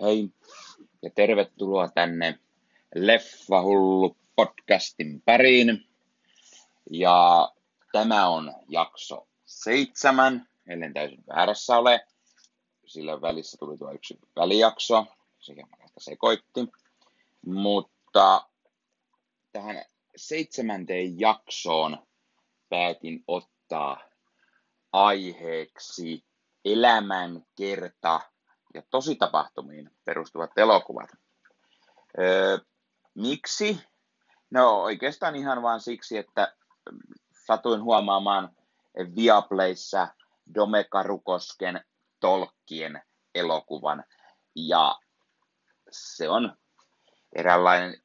Hei ja tervetuloa tänne Leffahullu podcastin pariin. Ja tämä on jakso seitsemän, ellen täysin väärässä ole. Sillä välissä tuli tuo yksi välijakso, se hieman sekoitti. Mutta tähän seitsemänteen jaksoon päätin ottaa aiheeksi elämänkerta ja tositapahtumiin perustuvat elokuvat. Öö, miksi? No oikeastaan ihan vain siksi, että satuin huomaamaan Viaplayssa Dome Karukosken Tolkien elokuvan. Ja se on eräänlainen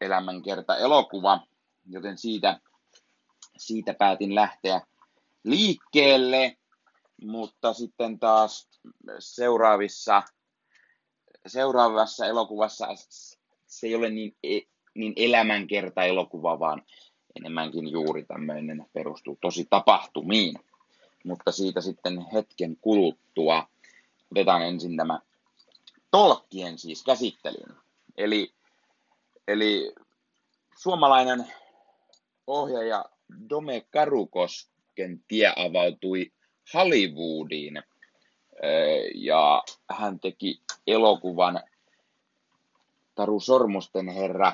elämänkerta elokuva, joten siitä, siitä päätin lähteä liikkeelle, mutta sitten taas seuraavissa, seuraavassa elokuvassa se ei ole niin, e, niin elämänkerta elokuva, vaan enemmänkin juuri tämmöinen perustuu tosi tapahtumiin. Mutta siitä sitten hetken kuluttua otetaan ensin tämä tolkkien siis käsittelyyn. Eli, eli suomalainen ohjaaja Dome Karukosken tie avautui Hollywoodiin ja hän teki elokuvan Taru Sormusten herra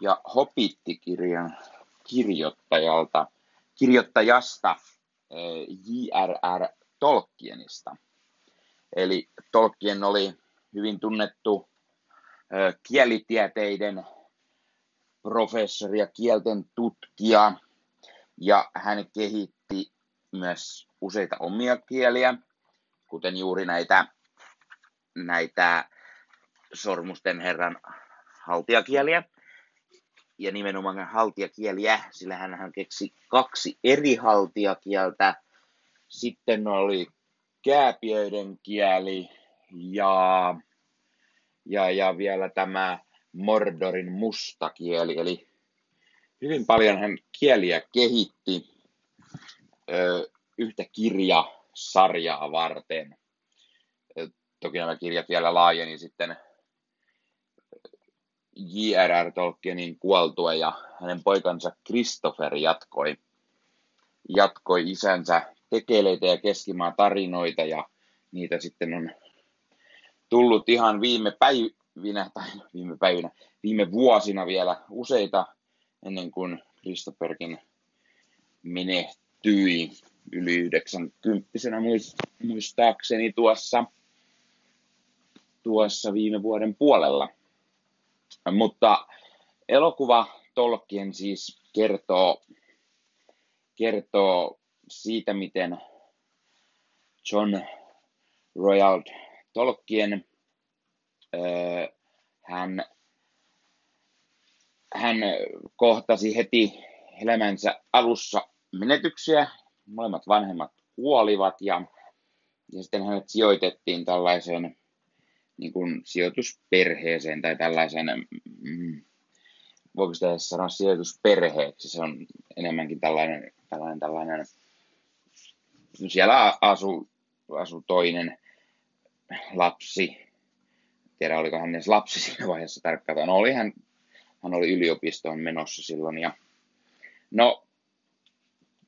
ja Hopitti-kirjan kirjoittajalta, kirjoittajasta J.R.R. Tolkienista. Eli Tolkien oli hyvin tunnettu kielitieteiden professori ja kielten tutkija, ja hän kehitti myös useita omia kieliä, kuten juuri näitä, näitä sormusten herran haltiakieliä. Ja nimenomaan haltiakieliä, sillä hän keksi kaksi eri haltiakieltä. Sitten oli kääpiöiden kieli ja, ja, ja vielä tämä Mordorin musta kieli. Eli hyvin paljon hän kieliä kehitti ö, yhtä kirjasarjaa varten. Toki nämä kirjat vielä laajeni sitten J.R.R. Tolkienin kuoltua ja hänen poikansa Christopher jatkoi, jatkoi isänsä tekeleitä ja keskimaa tarinoita ja niitä sitten on tullut ihan viime päivinä, tai viime päivinä, viime vuosina vielä useita ennen kuin Christopherkin menehtyi yli 90 muistaakseni tuossa, tuossa viime vuoden puolella. Mutta elokuva Tolkien siis kertoo, kertoo siitä, miten John Royal Tolkien hän, hän kohtasi heti elämänsä alussa menetyksiä. Molemmat vanhemmat kuolivat ja, ja sitten hänet sijoitettiin tällaiseen niin kuin sijoitusperheeseen tai tällaisen, mm, voiko sitä sanoa sijoitusperheeksi, se on enemmänkin tällainen, tällainen, tällainen siellä asuu, asu toinen lapsi, tiedä oliko hän edes lapsi siinä vaiheessa tarkkaan, no oli hän, hän oli yliopistoon menossa silloin ja no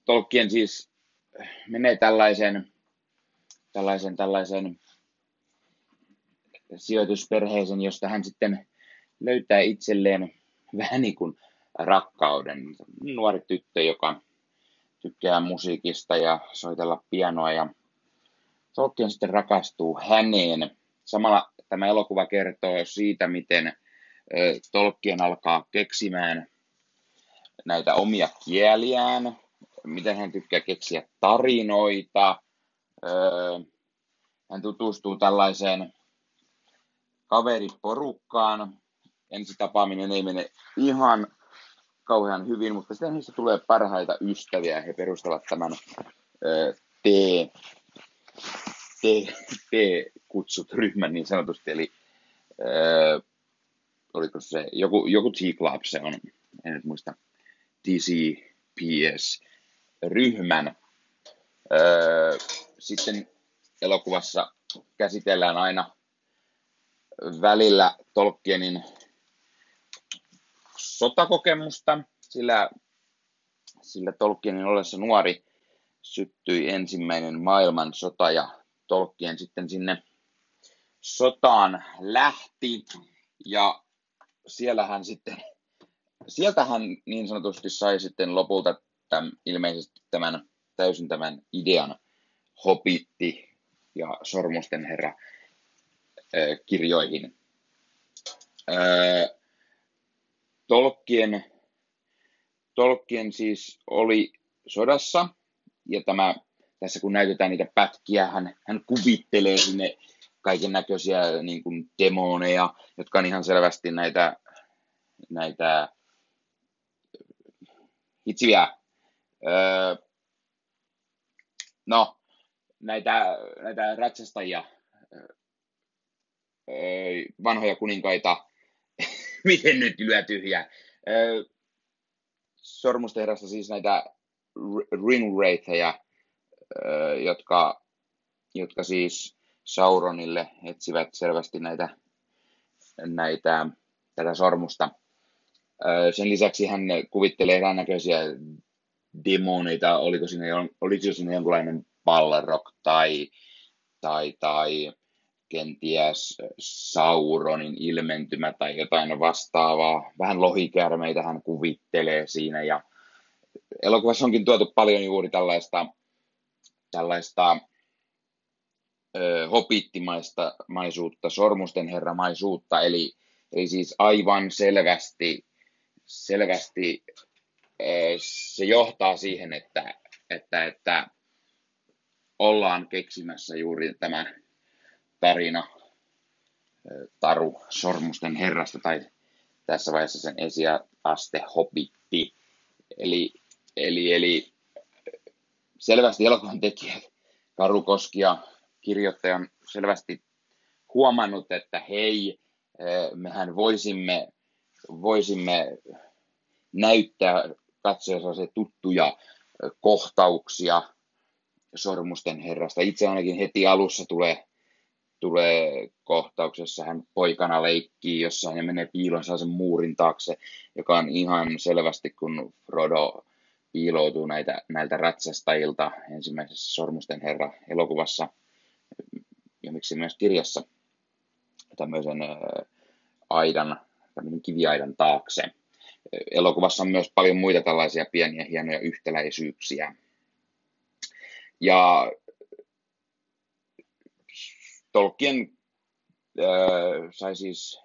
Tolkien siis menee tällaisen, tällaisen, tällaisen sijoitusperheeseen, josta hän sitten löytää itselleen vähän niin kuin rakkauden. Nuori tyttö, joka tykkää musiikista ja soitella pianoa ja Tolkien sitten rakastuu häneen. Samalla tämä elokuva kertoo siitä, miten Tolkien alkaa keksimään näitä omia kieliään, miten hän tykkää keksiä tarinoita. Hän tutustuu tällaiseen kaveriporukkaan. Ensi tapaaminen ei mene ihan kauhean hyvin, mutta sitten heistä tulee parhaita ystäviä. He perustavat tämän T, T, T-kutsut ryhmän niin sanotusti, eli ö, oliko se, joku, joku T-Club se on, en nyt muista, TCPS-ryhmän. Ö, sitten elokuvassa käsitellään aina välillä Tolkienin sotakokemusta, sillä, sillä Tolkienin ollessa nuori syttyi ensimmäinen maailmansota ja Tolkien sitten sinne sotaan lähti ja siellä hän sitten, sieltä hän niin sanotusti sai sitten lopulta tämän, ilmeisesti tämän täysin tämän idean hopitti ja sormusten herra kirjoihin. Tolkien, Tolkien siis oli sodassa ja tämä, tässä kun näytetään niitä pätkiä, hän, hän kuvittelee sinne kaiken näköisiä niin kuin demoneja, jotka on ihan selvästi näitä, näitä hitsiviä, öö, no, näitä, näitä rätsästäjiä, öö, vanhoja kuninkaita, miten nyt lyö tyhjää. Öö, sormustehdasta siis näitä ringwraithejä, öö, jotka, jotka siis Sauronille etsivät selvästi näitä, näitä tätä sormusta. Sen lisäksi hän kuvittelee eräännäköisiä demoneita, oliko siinä, oliko siinä jonkinlainen Balrog tai, tai, tai kenties Sauronin ilmentymä tai jotain vastaavaa. Vähän lohikärmeitä hän kuvittelee siinä ja elokuvassa onkin tuotu paljon juuri tällaista, tällaista hopittimaista maisuutta, sormusten herramaisuutta, eli, eli siis aivan selvästi, selvästi se johtaa siihen, että, että, että ollaan keksimässä juuri tämä tarina Taru Sormusten herrasta, tai tässä vaiheessa sen esiaste Hobitti. Eli, eli, eli selvästi elokuvan tekijät Karu Koski ja kirjoittaja on selvästi huomannut, että hei, eh, mehän voisimme, voisimme näyttää katsoessa tuttuja eh, kohtauksia Sormusten herrasta. Itse ainakin heti alussa tulee, tulee kohtauksessa hän poikana leikkii jossain ja menee piilonsa sen muurin taakse, joka on ihan selvästi, kun Frodo piiloutuu näitä, näiltä ratsastajilta ensimmäisessä Sormusten herra elokuvassa – ja miksi myös kirjassa tämmöisen aidan, tämmöinen kiviaidan taakse. Elokuvassa on myös paljon muita tällaisia pieniä hienoja yhtäläisyyksiä. Ja Tolkien äh, sai siis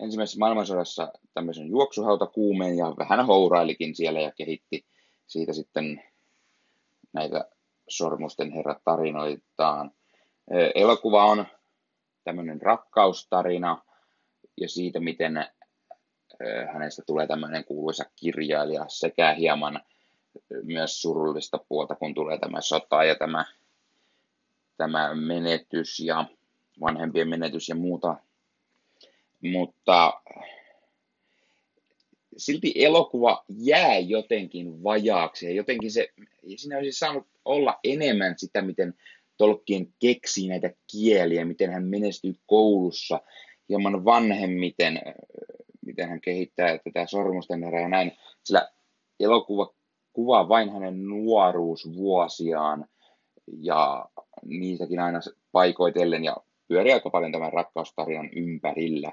ensimmäisessä maailmansodassa tämmöisen juoksuhautakuumeen ja vähän hourailikin siellä ja kehitti siitä sitten näitä sormusten herrat tarinoitaan. Elokuva on tämmöinen rakkaustarina ja siitä, miten hänestä tulee tämmöinen kuuluisa kirjailija sekä hieman myös surullista puolta, kun tulee tämä sota ja tämä, tämä menetys ja vanhempien menetys ja muuta. Mutta silti elokuva jää jotenkin vajaaksi ja jotenkin se, siinä olisi saanut olla enemmän sitä, miten Tolkien keksii näitä kieliä, miten hän menestyy koulussa hieman vanhemmiten, miten hän kehittää tätä sormusten herää ja näin. Sillä elokuva kuvaa vain hänen nuoruusvuosiaan ja niitäkin aina paikoitellen ja pyörii aika paljon tämän rakkaustarinan ympärillä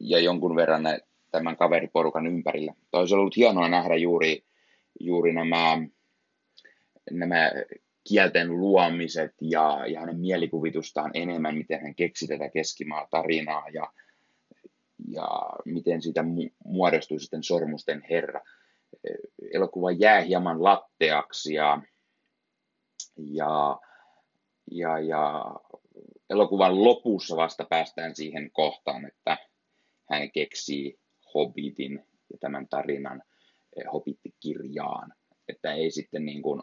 ja jonkun verran tämän kaveriporukan ympärillä. Olisi ollut hienoa nähdä juuri, juuri nämä, nämä kielten luomiset ja, ja hänen mielikuvitustaan enemmän, miten hän keksi tätä keskimaa-tarinaa ja, ja miten siitä mu- muodostui sitten Sormusten herra. Elokuva jää hieman latteaksi ja, ja, ja, ja elokuvan lopussa vasta päästään siihen kohtaan, että hän keksii Hobbitin ja tämän tarinan eh, Hobbit-kirjaan. Että ei sitten niin kuin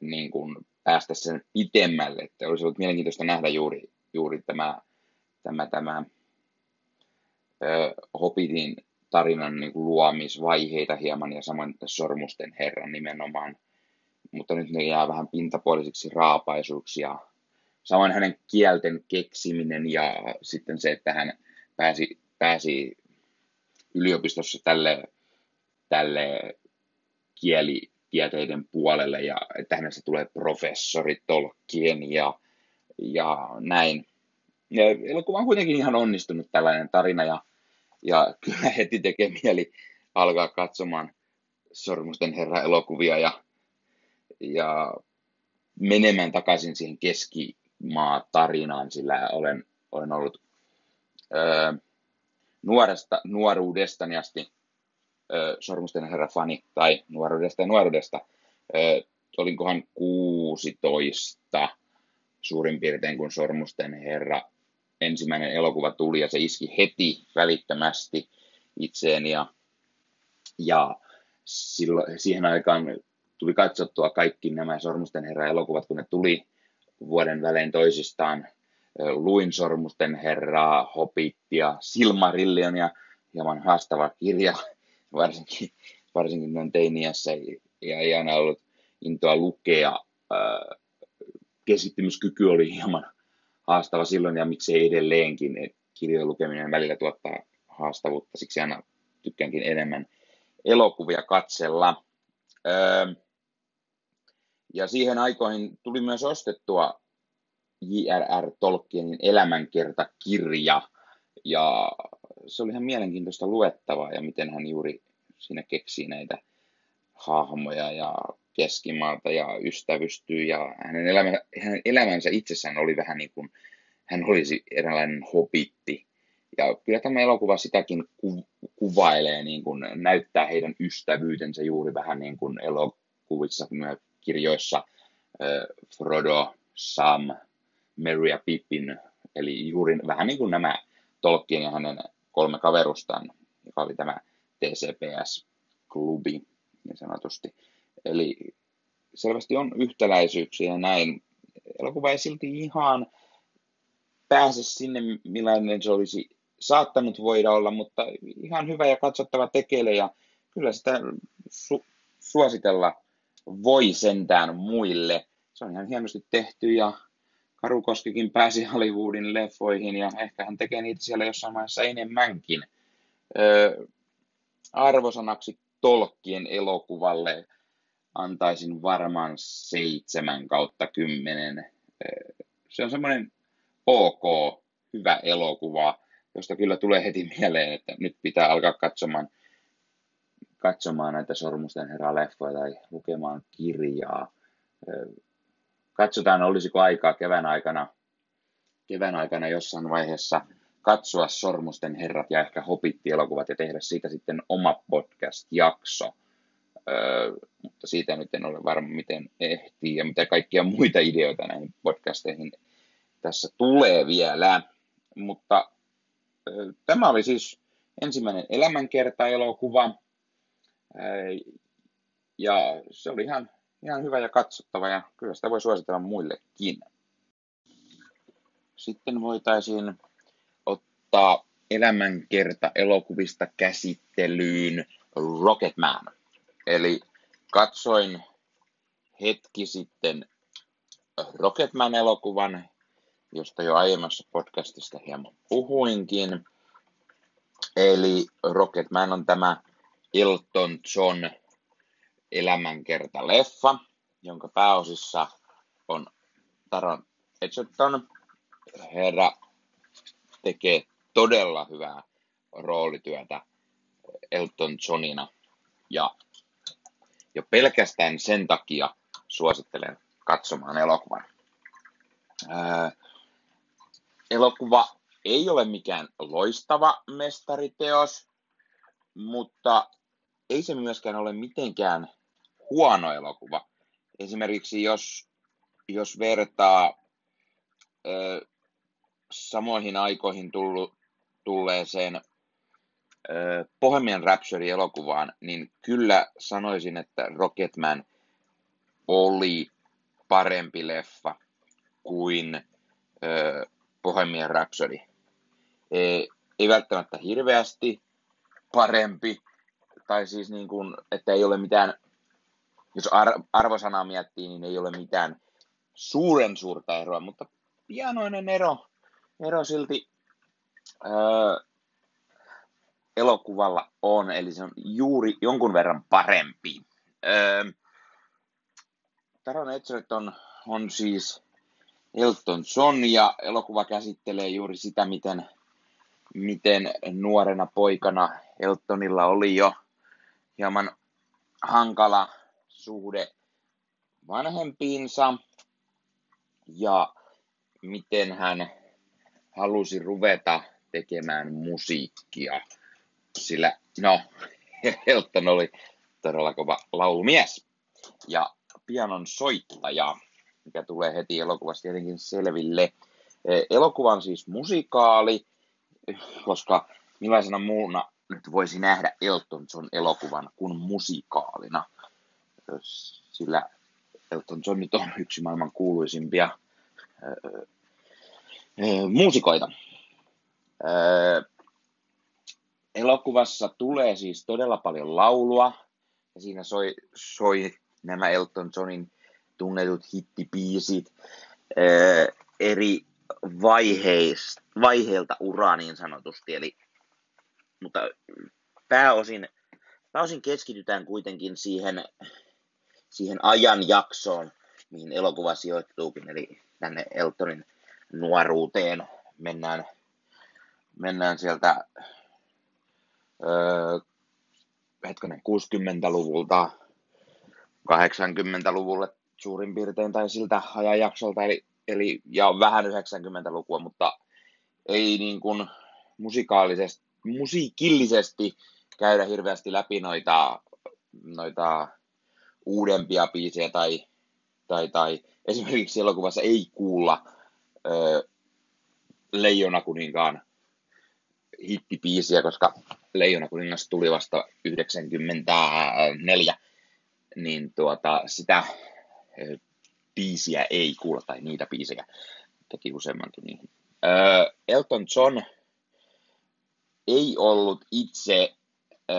niin kuin päästä sen pitemmälle. Että olisi ollut mielenkiintoista nähdä juuri, juuri tämä, tämä, tämä Hobbitin tarinan niin kuin luomisvaiheita hieman ja samoin Sormusten herran nimenomaan. Mutta nyt ne jää vähän pintapuolisiksi raapaisuiksi ja samoin hänen kielten keksiminen ja sitten se, että hän pääsi, pääsi yliopistossa tälle, tälle kielitieteiden puolelle ja että hänestä tulee professori Tolkien ja, ja näin. Ja elokuva on kuitenkin ihan onnistunut tällainen tarina ja, ja kyllä heti tekee mieli alkaa katsomaan Sormusten herra elokuvia ja, ja menemään takaisin siihen keskimaa tarinaan, sillä olen, olen ollut öö, nuoresta, nuoruudestani asti öö, Sormusten herra fani, tai nuoruudesta ja nuoruudesta. Öö, olinkohan 16 suurin piirtein, kun Sormusten herra ensimmäinen elokuva tuli, ja se iski heti välittömästi itseen, ja, ja silloin, siihen aikaan tuli katsottua kaikki nämä Sormusten herra elokuvat, kun ne tuli vuoden välein toisistaan. Luin Sormusten herraa, Hobbitia, Silmarillionia, hieman haastava kirja, varsinkin, varsinkin noin teiniässä, ja ei aina ollut intoa lukea. Keskittymyskyky oli hieman haastava silloin, ja miksei edelleenkin. Kirjojen lukeminen välillä tuottaa haastavuutta, siksi aina tykkäänkin enemmän elokuvia katsella. Öö, ja siihen aikoihin tuli myös ostettua J.R.R. Tolkienin elämänkertakirja, ja se oli ihan mielenkiintoista luettavaa, ja miten hän juuri siinä keksii näitä hahmoja ja keskimaalta ja ystävystyy, ja hänen, elämä, hänen elämänsä itsessään oli vähän niin kuin, hän olisi eräänlainen hobitti, ja kyllä tämä elokuva sitäkin ku, kuvailee, niin kuin näyttää heidän ystävyytensä juuri vähän niin kuin elokuvissa, kirjoissa Frodo, Sam, Merry ja Pippin, eli juuri vähän niin kuin nämä Tolkien ja hänen kolme kaverustaan, joka oli tämä TCPS-klubi niin sanotusti. Eli selvästi on yhtäläisyyksiä ja näin. Elokuva ei silti ihan pääse sinne, millainen se olisi saattanut voida olla, mutta ihan hyvä ja katsottava tekele ja kyllä sitä su- suositella voi sentään muille. Se on ihan hienosti tehty ja Karukoskikin pääsi Hollywoodin leffoihin ja ehkä hän tekee niitä siellä jossain vaiheessa enemmänkin. Öö, arvosanaksi Tolkien elokuvalle antaisin varmaan seitsemän kautta kymmenen. Se on semmoinen ok, hyvä elokuva, josta kyllä tulee heti mieleen, että nyt pitää alkaa katsomaan katsomaan näitä Sormusten herra leffoja tai lukemaan kirjaa. Katsotaan, olisiko aikaa kevään aikana, kevään aikana jossain vaiheessa katsoa Sormusten herrat ja ehkä Hobitti-elokuvat ja tehdä siitä sitten oma podcast-jakso. Öö, mutta siitä nyt en ole varma, miten ehtii ja mitä kaikkia muita ideoita näihin podcasteihin tässä tulee vielä. Mutta öö, tämä oli siis ensimmäinen elämänkerta-elokuva. Ja se oli ihan, ihan hyvä ja katsottava ja kyllä sitä voi suositella muillekin. Sitten voitaisiin ottaa elämänkerta elokuvista käsittelyyn Rocketman. Eli katsoin hetki sitten Rocketman-elokuvan, josta jo aiemmassa podcastista hieman puhuinkin. Eli Rocketman on tämä Elton John elämänkerta-leffa, jonka pääosissa on Taron Edgerton. Herra tekee todella hyvää roolityötä Elton Johnina. Ja jo pelkästään sen takia suosittelen katsomaan elokuvan. Ää, elokuva ei ole mikään loistava mestariteos, mutta ei se myöskään ole mitenkään huono elokuva. Esimerkiksi jos, jos vertaa ö, samoihin aikoihin tullut, tulleeseen Bohemian Rhapsody-elokuvaan, niin kyllä sanoisin, että Rocketman oli parempi leffa kuin Bohemian Rhapsody. Ei, ei välttämättä hirveästi parempi, tai siis niin kuin, että ei ole mitään, jos ar- arvosanaa miettii, niin ei ole mitään suuren suurta eroa, mutta pienoinen ero, ero silti öö, elokuvalla on, eli se on juuri jonkun verran parempi. Öö, Taron Edgerton on siis Elton John ja elokuva käsittelee juuri sitä, miten, miten nuorena poikana Eltonilla oli jo hieman hankala suhde vanhempiinsa ja miten hän halusi ruveta tekemään musiikkia. Sillä, no, Elton oli todella kova laulumies ja pianon soittaja, mikä tulee heti elokuvasta tietenkin selville. E, elokuva on siis musikaali, koska millaisena muuna nyt voisi nähdä Elton John elokuvan kuin musikaalina. Sillä Elton John nyt on yksi maailman kuuluisimpia muusikoita. Elokuvassa tulee siis todella paljon laulua, ja siinä soi, soi nämä Elton Johnin tunnetut hittipiisit eri vaiheista, vaiheilta uraa niin sanotusti. Eli, mutta pääosin, pääosin keskitytään kuitenkin siihen, siihen ajanjaksoon, mihin elokuva sijoittuukin, eli tänne Eltonin nuoruuteen mennään, mennään sieltä öö, hetkonen, 60-luvulta 80-luvulle suurin piirtein tai siltä ajanjaksolta, eli, eli ja vähän 90-lukua, mutta ei niin kuin musikaalisesti, musiikillisesti käydä hirveästi läpi noita, noita uudempia biisejä tai, tai, tai esimerkiksi elokuvassa ei kuulla ö, Leijona kuninkaan hittipiisiä, koska Leijona kuningas tuli vasta 94, niin tuota, sitä biisiä ei kuulla, tai niitä biisejä teki useammankin niihin. Ö, Elton John ei ollut itse ö,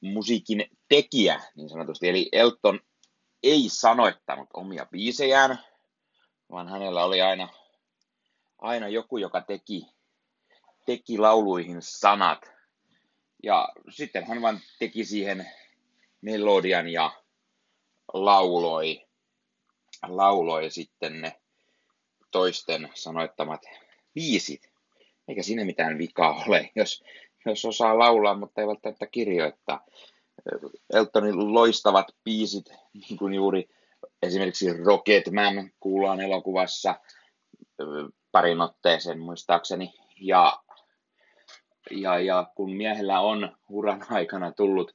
musiikin tekijä, niin sanotusti, eli Elton ei sanoittanut omia biisejään, vaan hänellä oli aina, aina joku, joka teki, teki lauluihin sanat. Ja sitten hän vain teki siihen melodian ja lauloi, lauloi sitten ne toisten sanoittamat biisit. Eikä siinä mitään vikaa ole, jos, jos osaa laulaa, mutta ei välttämättä kirjoittaa. Eltonin loistavat biisit, niin kuin juuri esimerkiksi Rocketman kuullaan elokuvassa parin otteeseen muistaakseni. Ja, ja, ja kun miehellä on uran aikana tullut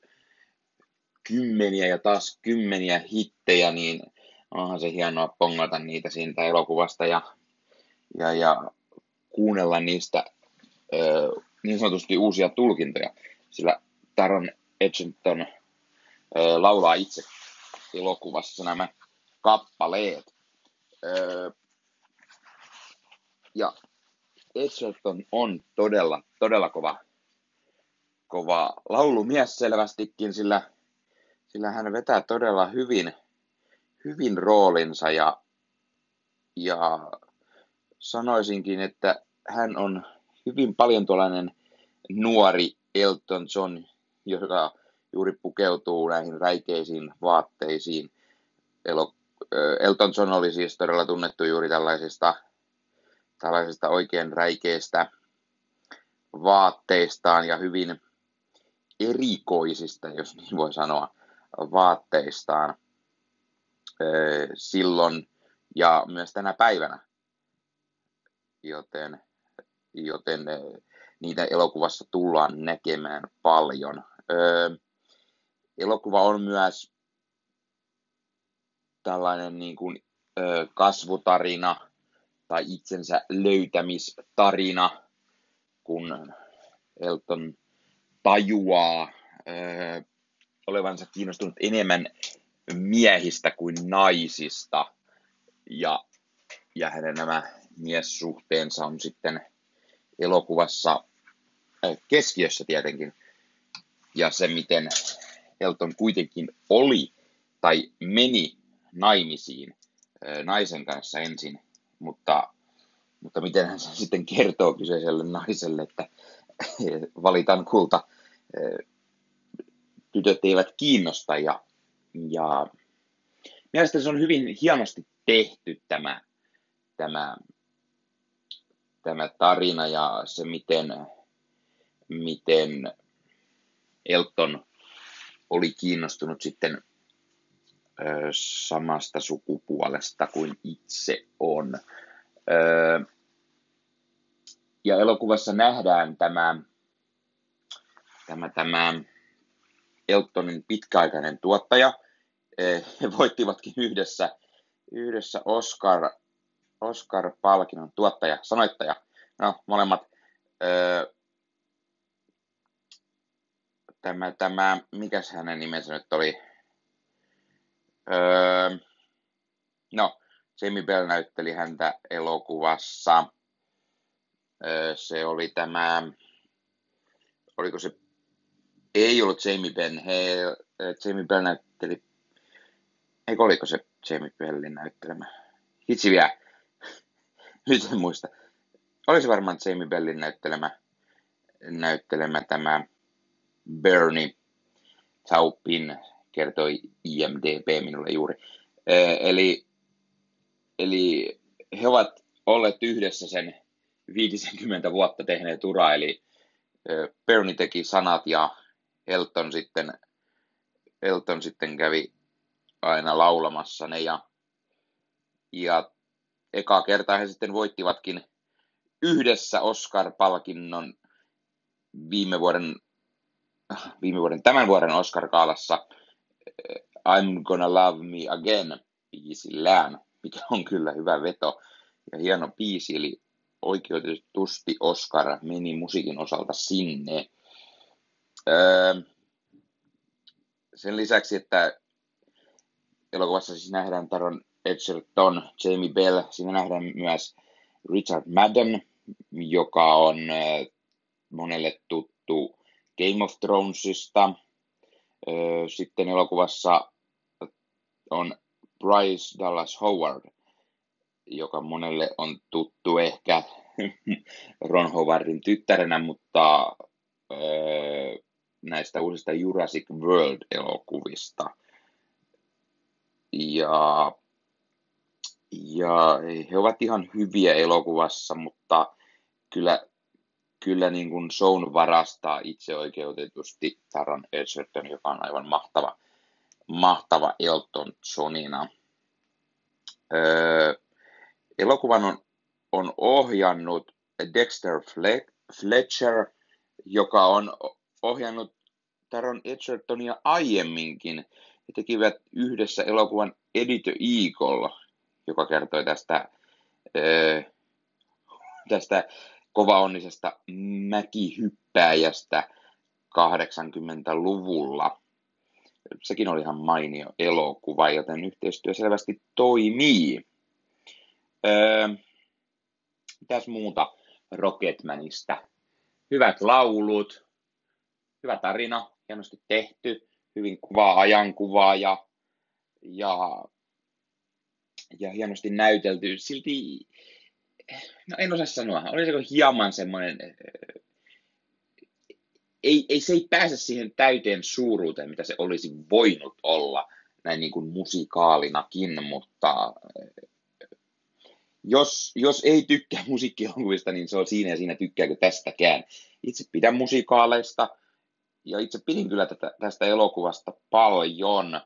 kymmeniä ja taas kymmeniä hittejä, niin onhan se hienoa pongata niitä siitä elokuvasta ja, ja, ja kuunnella niistä ö, niin sanotusti uusia tulkintoja, sillä Taron Edgerton ö, laulaa itse elokuvassa nämä kappaleet. Ö, ja Edgerton on todella, todella kova, kova laulumies selvästikin, sillä sillä hän vetää todella hyvin, hyvin roolinsa ja, ja sanoisinkin, että hän on hyvin paljon tuollainen nuori Elton John, joka juuri pukeutuu näihin räikeisiin vaatteisiin. Elton John oli siis todella tunnettu juuri tällaisista, tällaisista oikein räikeistä vaatteistaan ja hyvin erikoisista, jos niin voi sanoa, vaatteistaan silloin ja myös tänä päivänä. Joten, joten niitä elokuvassa tullaan näkemään paljon. Elokuva on myös tällainen niin kuin, kasvutarina tai itsensä löytämistarina, kun Elton tajuaa olevansa kiinnostunut enemmän miehistä kuin naisista. Ja, ja hänen nämä miessuhteensa on sitten elokuvassa keskiössä tietenkin. Ja se, miten Elton kuitenkin oli tai meni naimisiin naisen kanssa ensin mutta, mutta miten hän sitten kertoo kyseiselle naiselle, että valitan kulta, tytöt eivät kiinnosta ja, ja mielestäni se on hyvin hienosti tehty tämä, tämä, tämä tarina ja se, miten, miten Elton oli kiinnostunut sitten samasta sukupuolesta kuin itse on. Ja elokuvassa nähdään tämä, tämä, tämä Eltonin pitkäaikainen tuottaja. He voittivatkin yhdessä, yhdessä Oscar, Oscar-palkinnon tuottaja, sanoittaja. No, molemmat. Tämä, tämä, mikäs hänen nimensä nyt oli? Öö, no, Jamie Bell näytteli häntä elokuvassa. Öö, se oli tämä, oliko se, ei ollut Jamie Bell, he, Jamie Bell näytteli, eikö oliko se Jamie Bellin näyttelemä? Hitsi vielä, nyt en muista. Olisi varmaan Jamie Bellin näyttelemä, näyttelemä tämä Bernie Taupin kertoi IMDB minulle juuri. Eli, eli he ovat olleet yhdessä sen 50 vuotta tehneet uraa, eli Bernie teki sanat ja Elton sitten, Elton sitten kävi aina laulamassa ne ja, ja eka kertaa he sitten voittivatkin yhdessä Oscar-palkinnon viime vuoden viime vuoden, tämän vuoden Oscar-kaalassa I'm Gonna Love Me Again biisillään, mikä on kyllä hyvä veto ja hieno biisi, eli oikeutetusti Oscar meni musiikin osalta sinne. Öö, sen lisäksi, että elokuvassa siis nähdään Taron Edgerton, Jamie Bell, siinä nähdään myös Richard Madden, joka on eh, monelle tuttu Game of Thronesista. Sitten elokuvassa on Bryce Dallas Howard, joka monelle on tuttu ehkä Ron Howardin tyttärenä, mutta näistä uusista Jurassic World-elokuvista. Ja, ja he ovat ihan hyviä elokuvassa, mutta kyllä kyllä niin kuin shown varastaa itseoikeutetusti Taron Edgerton, joka on aivan mahtava, mahtava Elton Johnina. Öö, elokuvan on, on ohjannut Dexter Fletcher, joka on ohjannut Taron Edgertonia aiemminkin. He tekivät yhdessä elokuvan Edith Eagle, joka kertoi tästä, öö, tästä kovaonnisesta mäkihyppääjästä 80-luvulla. Sekin oli ihan mainio elokuva, joten yhteistyö selvästi toimii. Öö, mitäs muuta Rocketmanista? Hyvät laulut, hyvä tarina, hienosti tehty, hyvin kuvaa ajankuvaa ja, ja, ja hienosti näytelty. Silti no en osaa sanoa, olisiko hieman semmoinen, ei, ei, se ei pääse siihen täyteen suuruuteen, mitä se olisi voinut olla näin niin kuin musikaalinakin, mutta jos, jos ei tykkää musiikkielokuvista, niin se on siinä ja siinä tykkääkö tästäkään. Itse pidän musikaaleista ja itse pidin kyllä tätä, tästä elokuvasta paljon.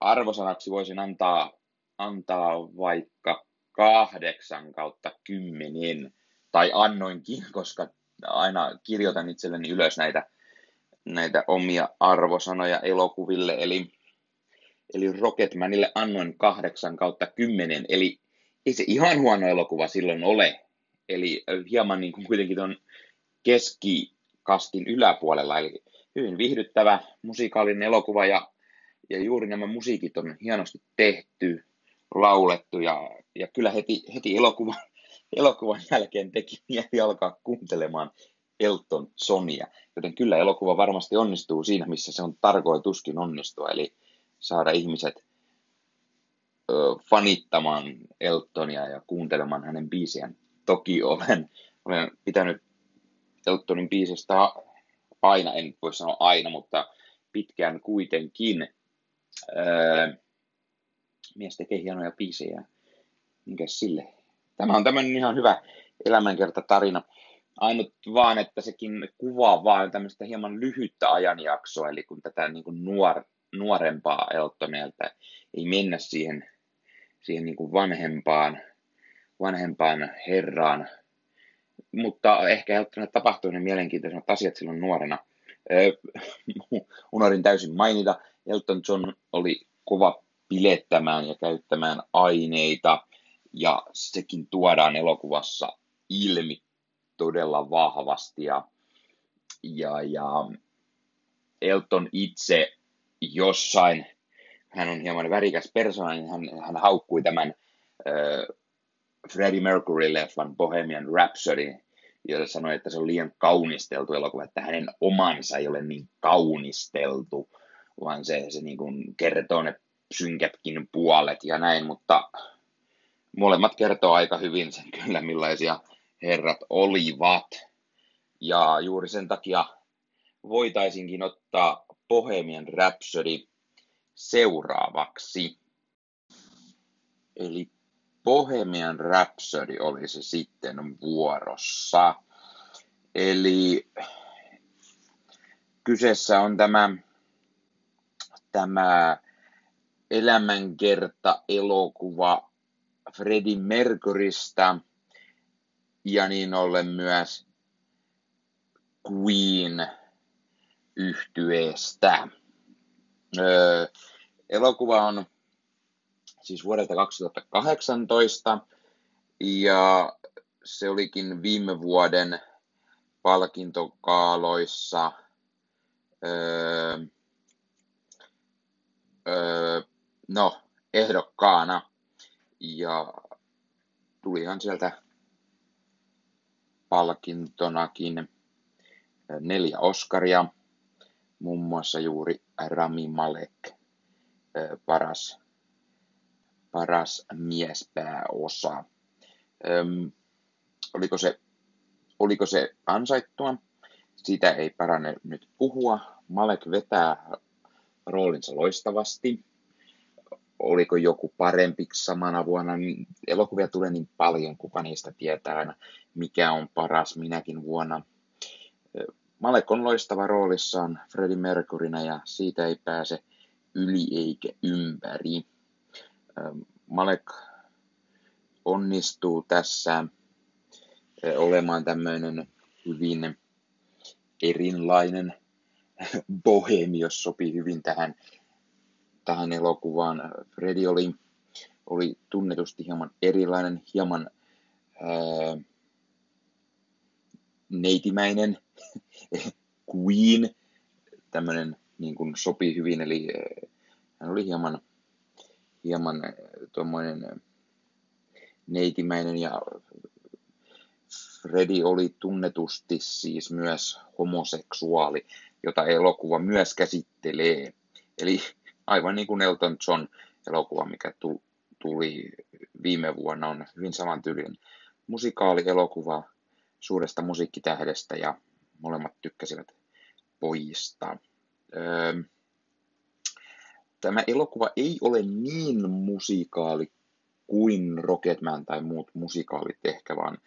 Arvosanaksi voisin antaa, antaa vaikka kahdeksan kautta kymmenen, tai annoinkin, koska aina kirjoitan itselleni ylös näitä, näitä omia arvosanoja elokuville, eli, eli Rocketmanille annoin kahdeksan kautta kymmenen, eli ei se ihan huono elokuva silloin ole, eli hieman niin kuin kuitenkin on keskikastin yläpuolella, eli hyvin viihdyttävä musikaalinen elokuva, ja, ja juuri nämä musiikit on hienosti tehty, laulettu ja, ja kyllä heti, heti elokuvan, elokuvan jälkeen teki mieli alkaa kuuntelemaan Elton Sonia. Joten kyllä elokuva varmasti onnistuu siinä, missä se on tarkoituskin onnistua, eli saada ihmiset fanittamaan Eltonia ja kuuntelemaan hänen biisiään. Toki olen, olen pitänyt Eltonin biisistä aina, en voi sanoa aina, mutta pitkään kuitenkin. Öö, mies tekee hienoja biisejä. Minkäs sille? Tämä on tämmöinen ihan hyvä elämänkerta tarina. Ainut vaan, että sekin kuvaa vaan tämmöistä hieman lyhyttä ajanjaksoa, eli kun tätä niin kuin nuor, nuorempaa Eltonia, että ei mennä siihen, siihen niin kuin vanhempaan, vanhempaan herraan, mutta ehkä Eltonille tapahtui ne mielenkiintoiset asiat silloin nuorena. Unohdin täysin mainita, Elton John oli kova pilettämään ja käyttämään aineita, ja sekin tuodaan elokuvassa ilmi todella vahvasti. Ja, ja, ja Elton itse jossain, hän on hieman värikäs persona, niin hän, hän haukkui tämän äh, Freddie Mercury-leffan Bohemian Rhapsody, jolla sanoi, että se on liian kaunisteltu elokuva, että hänen omansa ei ole niin kaunisteltu, vaan se, se niin kuin kertoo ne synkätkin puolet ja näin, mutta molemmat kertoo aika hyvin sen kyllä, millaisia herrat olivat. Ja juuri sen takia voitaisinkin ottaa Bohemian Rhapsody seuraavaksi. Eli Bohemian Rhapsody olisi sitten vuorossa. Eli kyseessä on tämä, tämä elämänkerta elokuva Freddie Mercurystä. Ja niin ollen myös Queen yhtyeestä. Öö, elokuva on siis vuodelta 2018 ja se olikin viime vuoden palkintokaaloissa. Öö, öö, no, ehdokkaana ja tulihan sieltä palkintonakin neljä Oscaria, muun muassa juuri Rami Malek, paras, paras miespääosa. Öm, oliko se, oliko se ansaittua? Siitä ei parane nyt puhua. Malek vetää roolinsa loistavasti oliko joku parempi samana vuonna, niin elokuvia tulee niin paljon, kuka niistä tietää aina, mikä on paras minäkin vuonna. Malek on loistava roolissaan Freddie Mercurynä ja siitä ei pääse yli eikä ympäri. Malek onnistuu tässä olemaan tämmöinen hyvin erilainen bohemi, jos sopii hyvin tähän tähän elokuvaan. Freddy oli, oli tunnetusti hieman erilainen, hieman ää, neitimäinen, Queen, tämmöinen niin kuin sopii hyvin, eli hän oli hieman, hieman tuommoinen neitimäinen ja Freddy oli tunnetusti siis myös homoseksuaali, jota elokuva myös käsittelee. Eli aivan niin kuin Elton John elokuva, mikä tuli viime vuonna, on hyvin samantyylinen musikaalielokuva suuresta musiikkitähdestä ja molemmat tykkäsivät pojista. Öö, tämä elokuva ei ole niin musikaali kuin Rocketman tai muut musikaalit ehkä, vaan,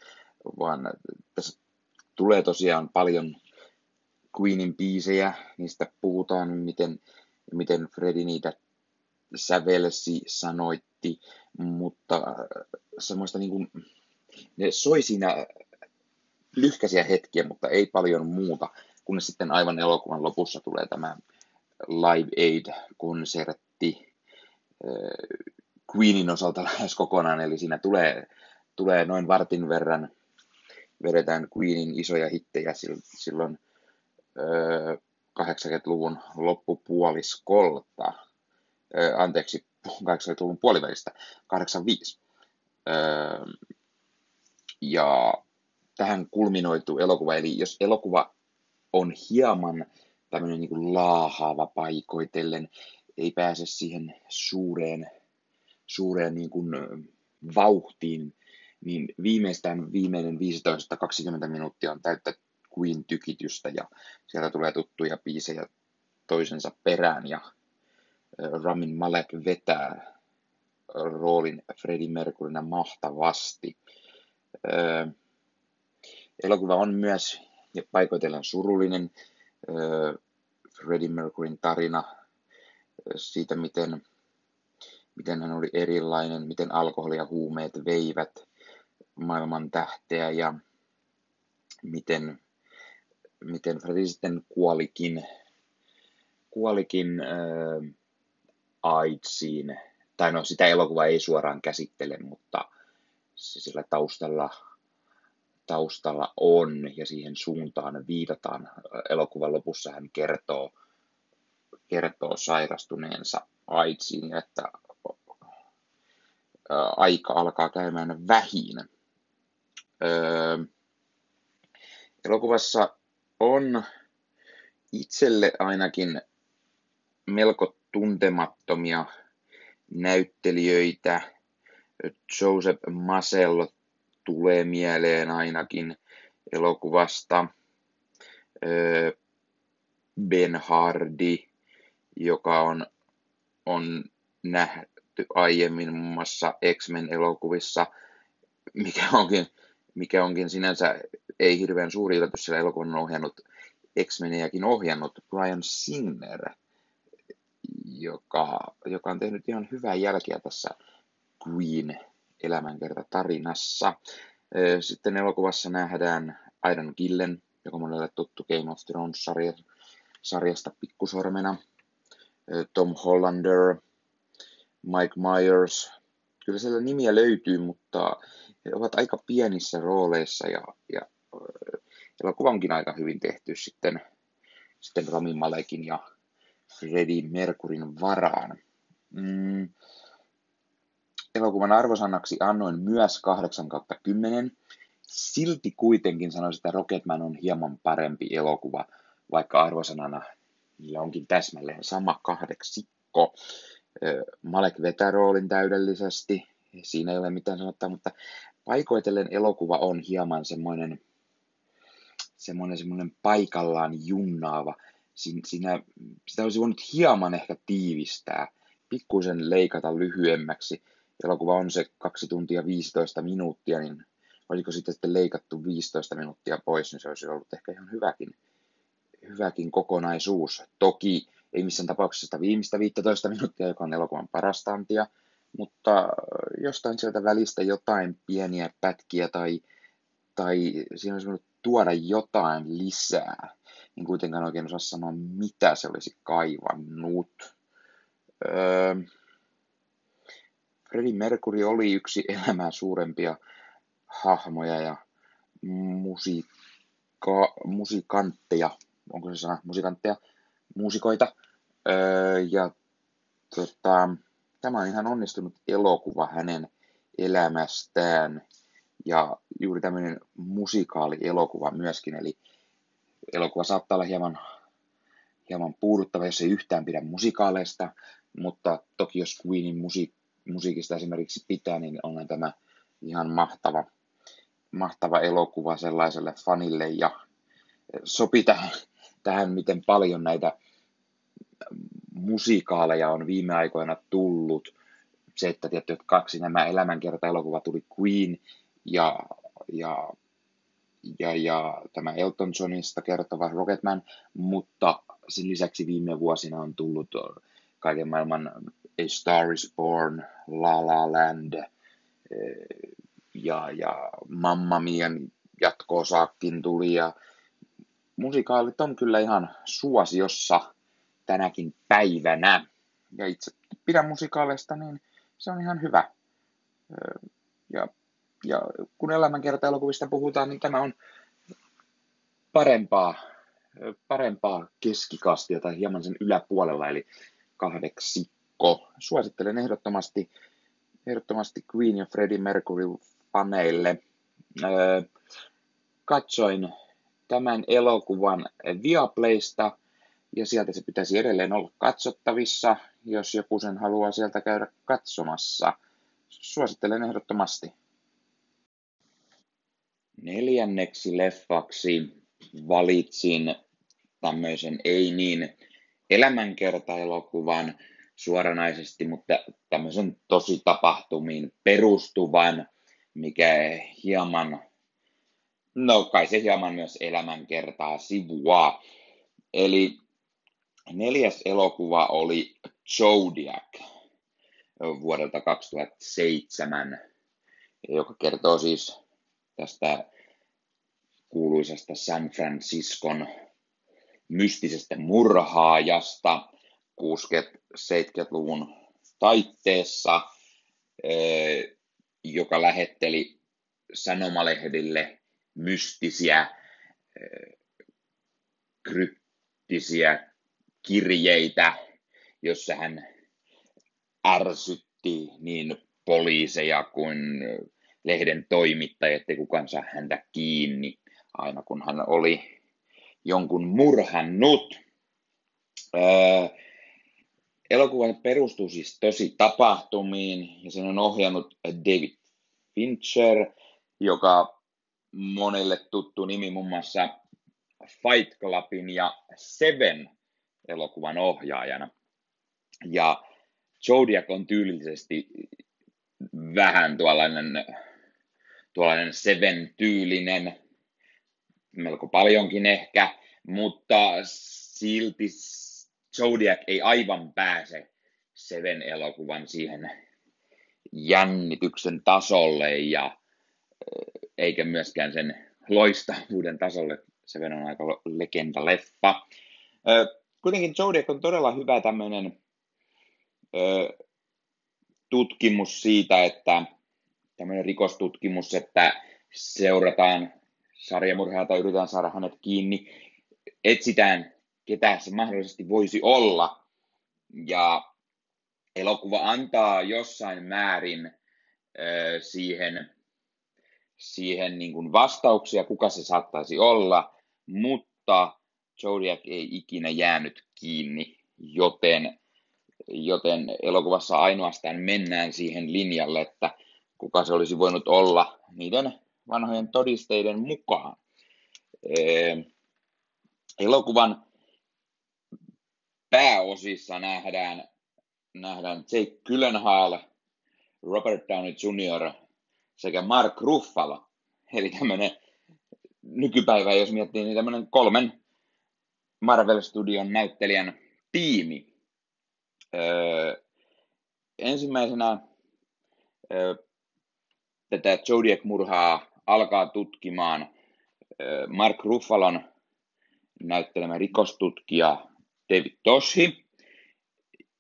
vaan tässä tulee tosiaan paljon Queenin biisejä, niistä puhutaan, miten miten Fredi niitä sävelsi, sanoitti, mutta äh, semmoista niin kuin, ne soi siinä lyhkäisiä hetkiä, mutta ei paljon muuta, kunnes sitten aivan elokuvan lopussa tulee tämä Live Aid-konsertti äh, Queenin osalta lähes kokonaan, eli siinä tulee, tulee noin vartin verran, vedetään Queenin isoja hittejä silloin öö, 80-luvun loppupuoliskolta, anteeksi, 80-luvun puolivälistä, 85. Ö, ja tähän kulminoituu elokuva, eli jos elokuva on hieman tämmöinen niin laahaava paikoitellen, ei pääse siihen suureen, suureen niin kuin, vauhtiin, niin viimeistään viimeinen 15-20 minuuttia on täyttä Queen-tykitystä ja sieltä tulee tuttuja biisejä toisensa perään ja Ramin Malek vetää roolin Freddie Mercurynä mahtavasti. Elokuva on myös ja paikoitellen surullinen Freddie Mercuryn tarina siitä, miten, miten hän oli erilainen, miten alkoholi ja huumeet veivät maailman tähteä ja miten, miten Freddie sitten kuolikin, kuolikin äh, AIDSiin. Tai no sitä elokuva ei suoraan käsittele, mutta se sillä taustalla, taustalla on ja siihen suuntaan viitataan. Elokuvan lopussa hän kertoo, kertoo sairastuneensa AIDSiin, että aika alkaa käymään vähin. Öö, elokuvassa on itselle ainakin melko tuntemattomia näyttelijöitä. Joseph Masello tulee mieleen ainakin elokuvasta. Ben Hardy, joka on, on nähty aiemmin muun muassa X-Men-elokuvissa, mikä onkin, mikä onkin sinänsä ei hirveän suuri yllätys, sillä elokuvan on ohjannut X-Meniäkin ohjannut Brian Singer – joka, joka on tehnyt ihan hyvää jälkeä tässä Queen elämänkerta tarinassa. Sitten elokuvassa nähdään Aidan Gillen, joka on monelle tuttu Game of Thrones-sarjasta pikkusormena. Tom Hollander, Mike Myers. Kyllä siellä nimiä löytyy, mutta he ovat aika pienissä rooleissa ja, ja elokuva onkin aika hyvin tehty sitten, sitten Rami Malekin ja Freddie Mercuryn varaan. Mm. Elokuvan arvosannaksi annoin myös 8 kautta 10. Silti kuitenkin sanoisin, että Rocketman on hieman parempi elokuva, vaikka arvosanana niillä onkin täsmälleen sama kahdeksikko. Malek vetää roolin täydellisesti, siinä ei ole mitään sanottaa, mutta paikoitellen elokuva on hieman semmoinen, semmoinen, semmoinen paikallaan junnaava siinä, sitä olisi voinut hieman ehkä tiivistää, pikkuisen leikata lyhyemmäksi. Elokuva on se 2 tuntia 15 minuuttia, niin olisiko sitten, sitten leikattu 15 minuuttia pois, niin se olisi ollut ehkä ihan hyväkin, hyväkin kokonaisuus. Toki ei missään tapauksessa sitä viimeistä 15 minuuttia, joka on elokuvan parasta antia, mutta jostain sieltä välistä jotain pieniä pätkiä tai, tai siinä olisi voinut tuoda jotain lisää en kuitenkaan oikein osaa sanoa, mitä se olisi kaivannut. Öö, Freddie Mercury oli yksi elämää suurempia hahmoja ja musiikka, musikantteja, onko se sana, musikantteja, muusikoita. Öö, ja tota, tämä on ihan onnistunut elokuva hänen elämästään ja juuri tämmöinen musikaali-elokuva myöskin, eli elokuva saattaa olla hieman, hieman puuduttava, jos ei yhtään pidä musikaaleista, mutta toki jos Queenin musiik- musiikista esimerkiksi pitää, niin on tämä ihan mahtava, mahtava elokuva sellaiselle fanille ja sopi tähän, tähän miten paljon näitä musikaaleja on viime aikoina tullut. Se, että tietty, että kaksi nämä elämänkerta-elokuva tuli Queen ja, ja ja, ja tämä Elton Johnista kertova Rocketman, mutta sen lisäksi viime vuosina on tullut kaiken maailman A Star is Born, La La Land ja, ja Mamma Mian jatko-osakin tuli ja musikaalit on kyllä ihan suosiossa tänäkin päivänä. Ja itse pidän musikaaleista, niin se on ihan hyvä. Ja ja kun elämänkerta-elokuvista puhutaan, niin tämä on parempaa, parempaa keskikastia tai hieman sen yläpuolella, eli kahdeksikko. Suosittelen ehdottomasti, ehdottomasti Queen ja Freddie Mercury faneille. Katsoin tämän elokuvan Viaplaysta, ja sieltä se pitäisi edelleen olla katsottavissa, jos joku sen haluaa sieltä käydä katsomassa – suosittelen ehdottomasti. Neljänneksi leffaksi valitsin tämmöisen ei niin elämänkertaelokuvan suoranaisesti, mutta tämmöisen tosi tapahtumiin perustuvan, mikä hieman, no kai se hieman myös elämänkertaa sivua. Eli neljäs elokuva oli Zodiac vuodelta 2007, joka kertoo siis tästä kuuluisasta San Franciscon mystisestä murhaajasta 60-70-luvun taitteessa, eh, joka lähetteli sanomalehdille mystisiä, eh, kryptisiä kirjeitä, jossa hän ärsytti niin poliiseja kuin lehden toimittajia, ettei kukaan saa häntä kiinni, aina kun hän oli jonkun murhannut. Öö, elokuva perustuu siis tosi tapahtumiin ja sen on ohjannut David Fincher, joka monille tuttu nimi muun muassa Fight Clubin ja Seven elokuvan ohjaajana. Ja Zodiac on tyylillisesti vähän tuollainen, tuollainen Seven-tyylinen, melko paljonkin ehkä, mutta silti Zodiac ei aivan pääse Seven-elokuvan siihen jännityksen tasolle ja eikä myöskään sen loistavuuden tasolle. Seven on aika legenda leffa. Kuitenkin Zodiac on todella hyvä tämmöinen tutkimus siitä, että tämmöinen rikostutkimus, että seurataan sarjamurhaa tai yritetään saada hänet kiinni, etsitään, ketä se mahdollisesti voisi olla. Ja elokuva antaa jossain määrin ö, siihen, siihen niin kuin vastauksia, kuka se saattaisi olla, mutta Zodiac ei ikinä jäänyt kiinni, joten joten elokuvassa ainoastaan mennään siihen linjalle, että kuka se olisi voinut olla niiden vanhojen todisteiden mukaan. Elokuvan pääosissa nähdään, nähdään Jake Gyllenhaal, Robert Downey Jr. sekä Mark Ruffalo. Eli tämmöinen nykypäivä, jos miettii, niin tämmöinen kolmen Marvel Studion näyttelijän tiimi. Öö, ensimmäisenä öö, tätä Zodiac-murhaa alkaa tutkimaan Mark Ruffalon näyttelemä rikostutkija David Toshi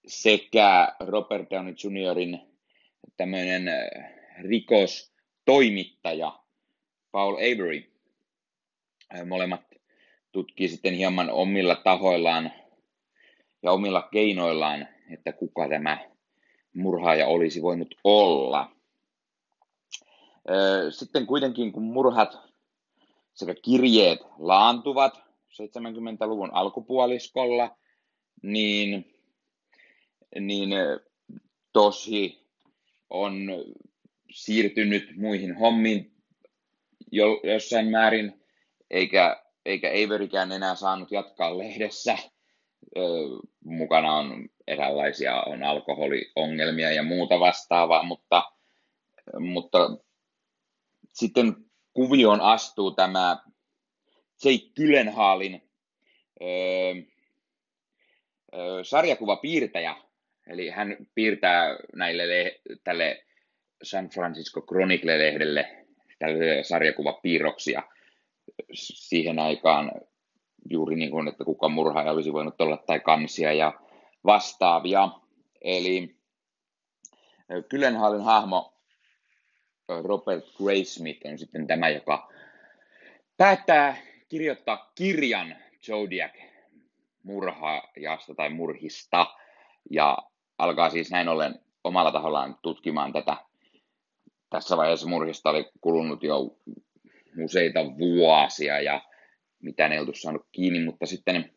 sekä Robert Downey Jr.in tämmöinen rikostoimittaja Paul Avery. Molemmat tutkii sitten hieman omilla tahoillaan ja omilla keinoillaan että kuka tämä murhaaja olisi voinut olla. Sitten kuitenkin kun murhat sekä kirjeet laantuvat 70-luvun alkupuoliskolla, niin, niin tosi on siirtynyt muihin hommiin jo, jossain määrin, eikä, eikä Eiverikään enää saanut jatkaa lehdessä. mukana on eräänlaisia on alkoholiongelmia ja muuta vastaavaa, mutta, mutta sitten kuvioon astuu tämä Jake Gyllenhaalin öö, sarjakuvapiirtäjä, eli hän piirtää näille tälle San Francisco Chronicle-lehdelle sarjakuvapiirroksia siihen aikaan juuri niin kuin, että kuka murhaaja olisi voinut olla tai kansia ja vastaavia. Eli Kylenhaalin hahmo Robert Graysmith on sitten tämä, joka päättää kirjoittaa kirjan Zodiac murhaajasta tai murhista ja alkaa siis näin ollen omalla tahollaan tutkimaan tätä. Tässä vaiheessa murhista oli kulunut jo useita vuosia ja mitä ne oltu saanut kiinni, mutta sitten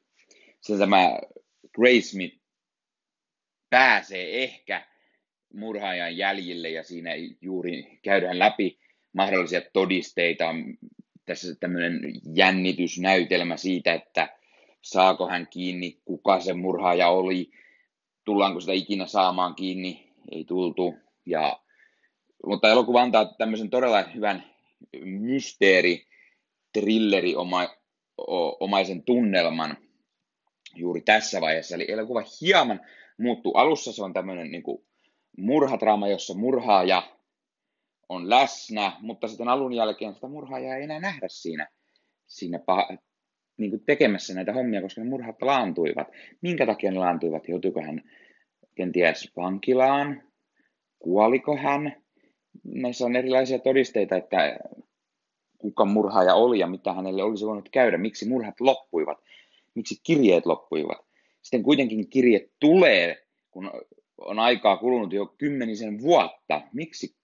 se tämä Graysmith pääsee ehkä murhaajan jäljille ja siinä juuri käydään läpi mahdollisia todisteita. Tässä tämmöinen jännitysnäytelmä siitä, että saako hän kiinni, kuka se murhaaja oli, tullaanko sitä ikinä saamaan kiinni, ei tultu. Ja, mutta elokuva antaa tämmöisen todella hyvän mysteeri, trilleri oma, omaisen tunnelman juuri tässä vaiheessa. Eli elokuva hieman muuttuu. Alussa se on tämmöinen niin kuin murhadraama, jossa murhaaja on läsnä, mutta sitten alun jälkeen sitä murhaajaa ei enää nähdä siinä, siinä pah- niin kuin tekemässä näitä hommia, koska ne murhat laantuivat. Minkä takia ne laantuivat? Joutuiko hän kenties vankilaan? Kuoliko hän? Näissä on erilaisia todisteita, että kuka murhaaja oli ja mitä hänelle olisi voinut käydä, miksi murhat loppuivat, miksi kirjeet loppuivat. Sitten kuitenkin kirje tulee, kun on aikaa kulunut jo kymmenisen vuotta. Miksi?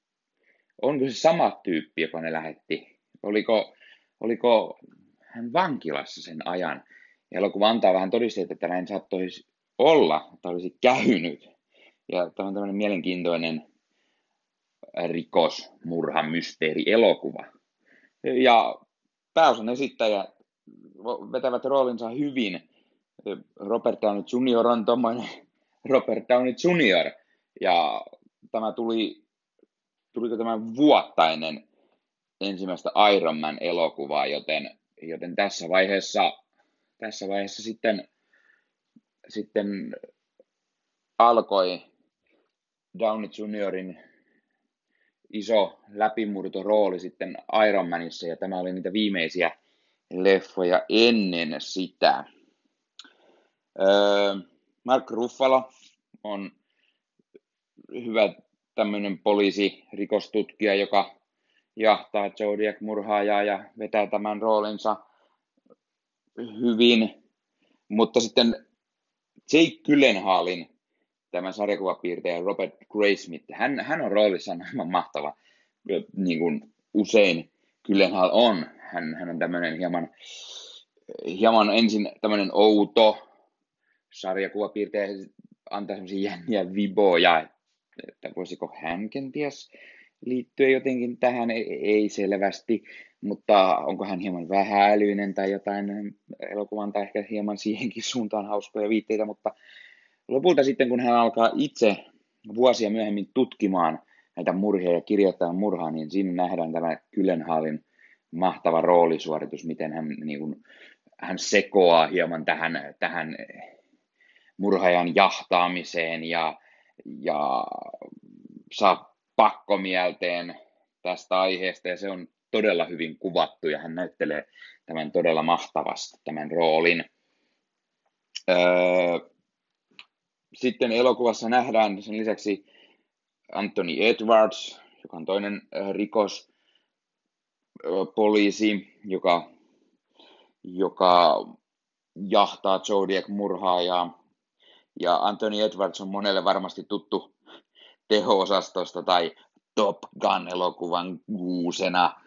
Onko se sama tyyppi, joka ne lähetti? Oliko, oliko hän vankilassa sen ajan? Ja elokuva antaa vähän todisteita, että näin saattaisi olla, että olisi käynyt. Ja tämä on tämmöinen mielenkiintoinen rikos, murha, mysteeri, elokuva. Ja pääosan esittäjä vetävät roolinsa hyvin. Robert Downey Jr. on tuommoinen Robert Downey Jr. Ja tämä tuli, tuliko tämä vuotta ennen ensimmäistä Iron Man elokuvaa, joten, joten tässä vaiheessa, tässä vaiheessa sitten, sitten alkoi Downey Juniorin iso läpimurtorooli sitten Iron Manissa, ja tämä oli niitä viimeisiä leffoja ennen sitä. Öö, Mark Ruffalo on hyvä tämmöinen poliisi, rikostutkija, joka jahtaa Zodiac-murhaajaa ja vetää tämän roolinsa hyvin. Mutta sitten Jake Gyllenhaalin, tämä sarjakuvapiirtäjä Robert Graysmith, hän, hän on roolissaan aivan mahtava, niin kuin usein Gyllenhaal on. Hän, hän on tämmöinen hieman, hieman ensin tämmöinen outo, sarjakuvapiirtejä antaa semmoisia jänniä viboja, että voisiko hän kenties liittyä jotenkin tähän, ei selvästi, mutta onko hän hieman vähäilyinen tai jotain, elokuvan tai ehkä hieman siihenkin suuntaan hauskoja viitteitä, mutta lopulta sitten kun hän alkaa itse vuosia myöhemmin tutkimaan näitä murhia ja kirjoittaa murhaa, niin siinä nähdään tämä Kylenhaalin mahtava roolisuoritus, miten hän, niin kuin, hän sekoaa hieman tähän, tähän murhaajan jahtaamiseen ja, ja saa pakkomielteen tästä aiheesta ja se on todella hyvin kuvattu ja hän näyttelee tämän todella mahtavasti, tämän roolin. Öö, sitten elokuvassa nähdään sen lisäksi Anthony Edwards, joka on toinen rikospoliisi, joka, joka jahtaa Zodiac-murhaajaa ja Anthony Edwards on monelle varmasti tuttu teho-osastosta tai Top Gun-elokuvan guusena.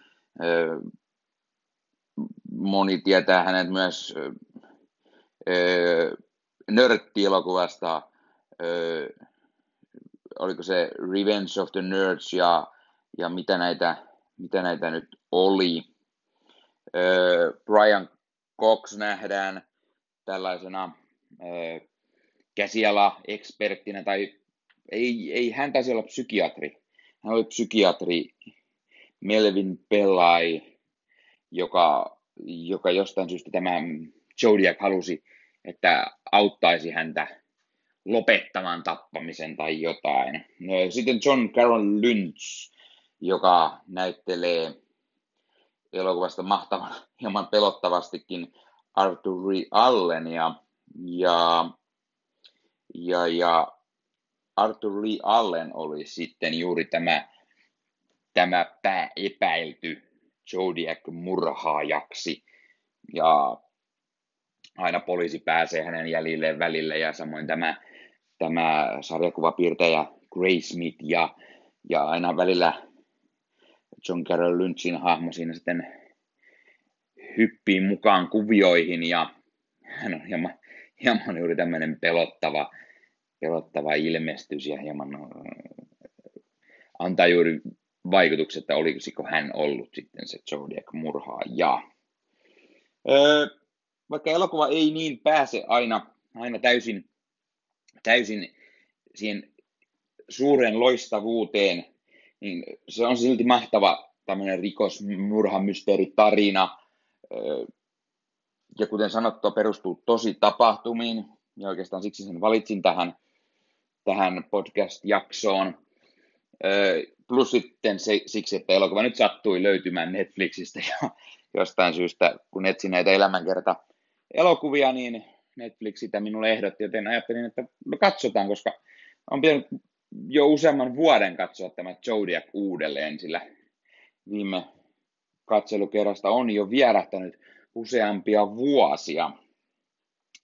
Moni tietää hänet myös nörtti-elokuvasta, oliko se Revenge of the Nerds ja, ja mitä, näitä, mitä näitä nyt oli. Brian Cox nähdään tällaisena käsiala-eksperttinä, tai ei, ei, hän taisi olla psykiatri. Hän oli psykiatri Melvin Pellai, joka, joka jostain syystä tämä Zodiac halusi, että auttaisi häntä lopettamaan tappamisen tai jotain. Sitten John Carroll Lynch, joka näyttelee elokuvasta mahtavan, hieman pelottavastikin Arthur Allen ja, ja ja, Arthur Lee Allen oli sitten juuri tämä, tämä pääepäilty Zodiac-murhaajaksi. Ja aina poliisi pääsee hänen jäljilleen välillä ja samoin tämä, tämä sarjakuvapiirtäjä Gray Smith ja, ja aina välillä John Carroll Lynchin hahmo siinä sitten hyppii mukaan kuvioihin ja hän on hieman, hieman juuri tämmöinen pelottava, pelottava ilmestys ja hieman antaa juuri vaikutukset, että olisiko hän ollut sitten se Zodiac murhaaja. Öö, vaikka elokuva ei niin pääse aina, aina täysin, täysin siihen suuren loistavuuteen, niin se on silti mahtava tämmöinen rikosmurhamysteeritarina. Öö, ja kuten sanottua, perustuu tosi tapahtumiin, ja oikeastaan siksi sen valitsin tähän, tähän podcast-jaksoon. Plus sitten se, siksi, että elokuva nyt sattui löytymään Netflixistä ja jostain syystä, kun etsin näitä elämänkerta elokuvia, niin Netflix sitä minulle ehdotti, joten ajattelin, että no katsotaan, koska on pitänyt jo useamman vuoden katsoa tämä Zodiac uudelleen, sillä viime katselukerrasta on jo vierähtänyt useampia vuosia.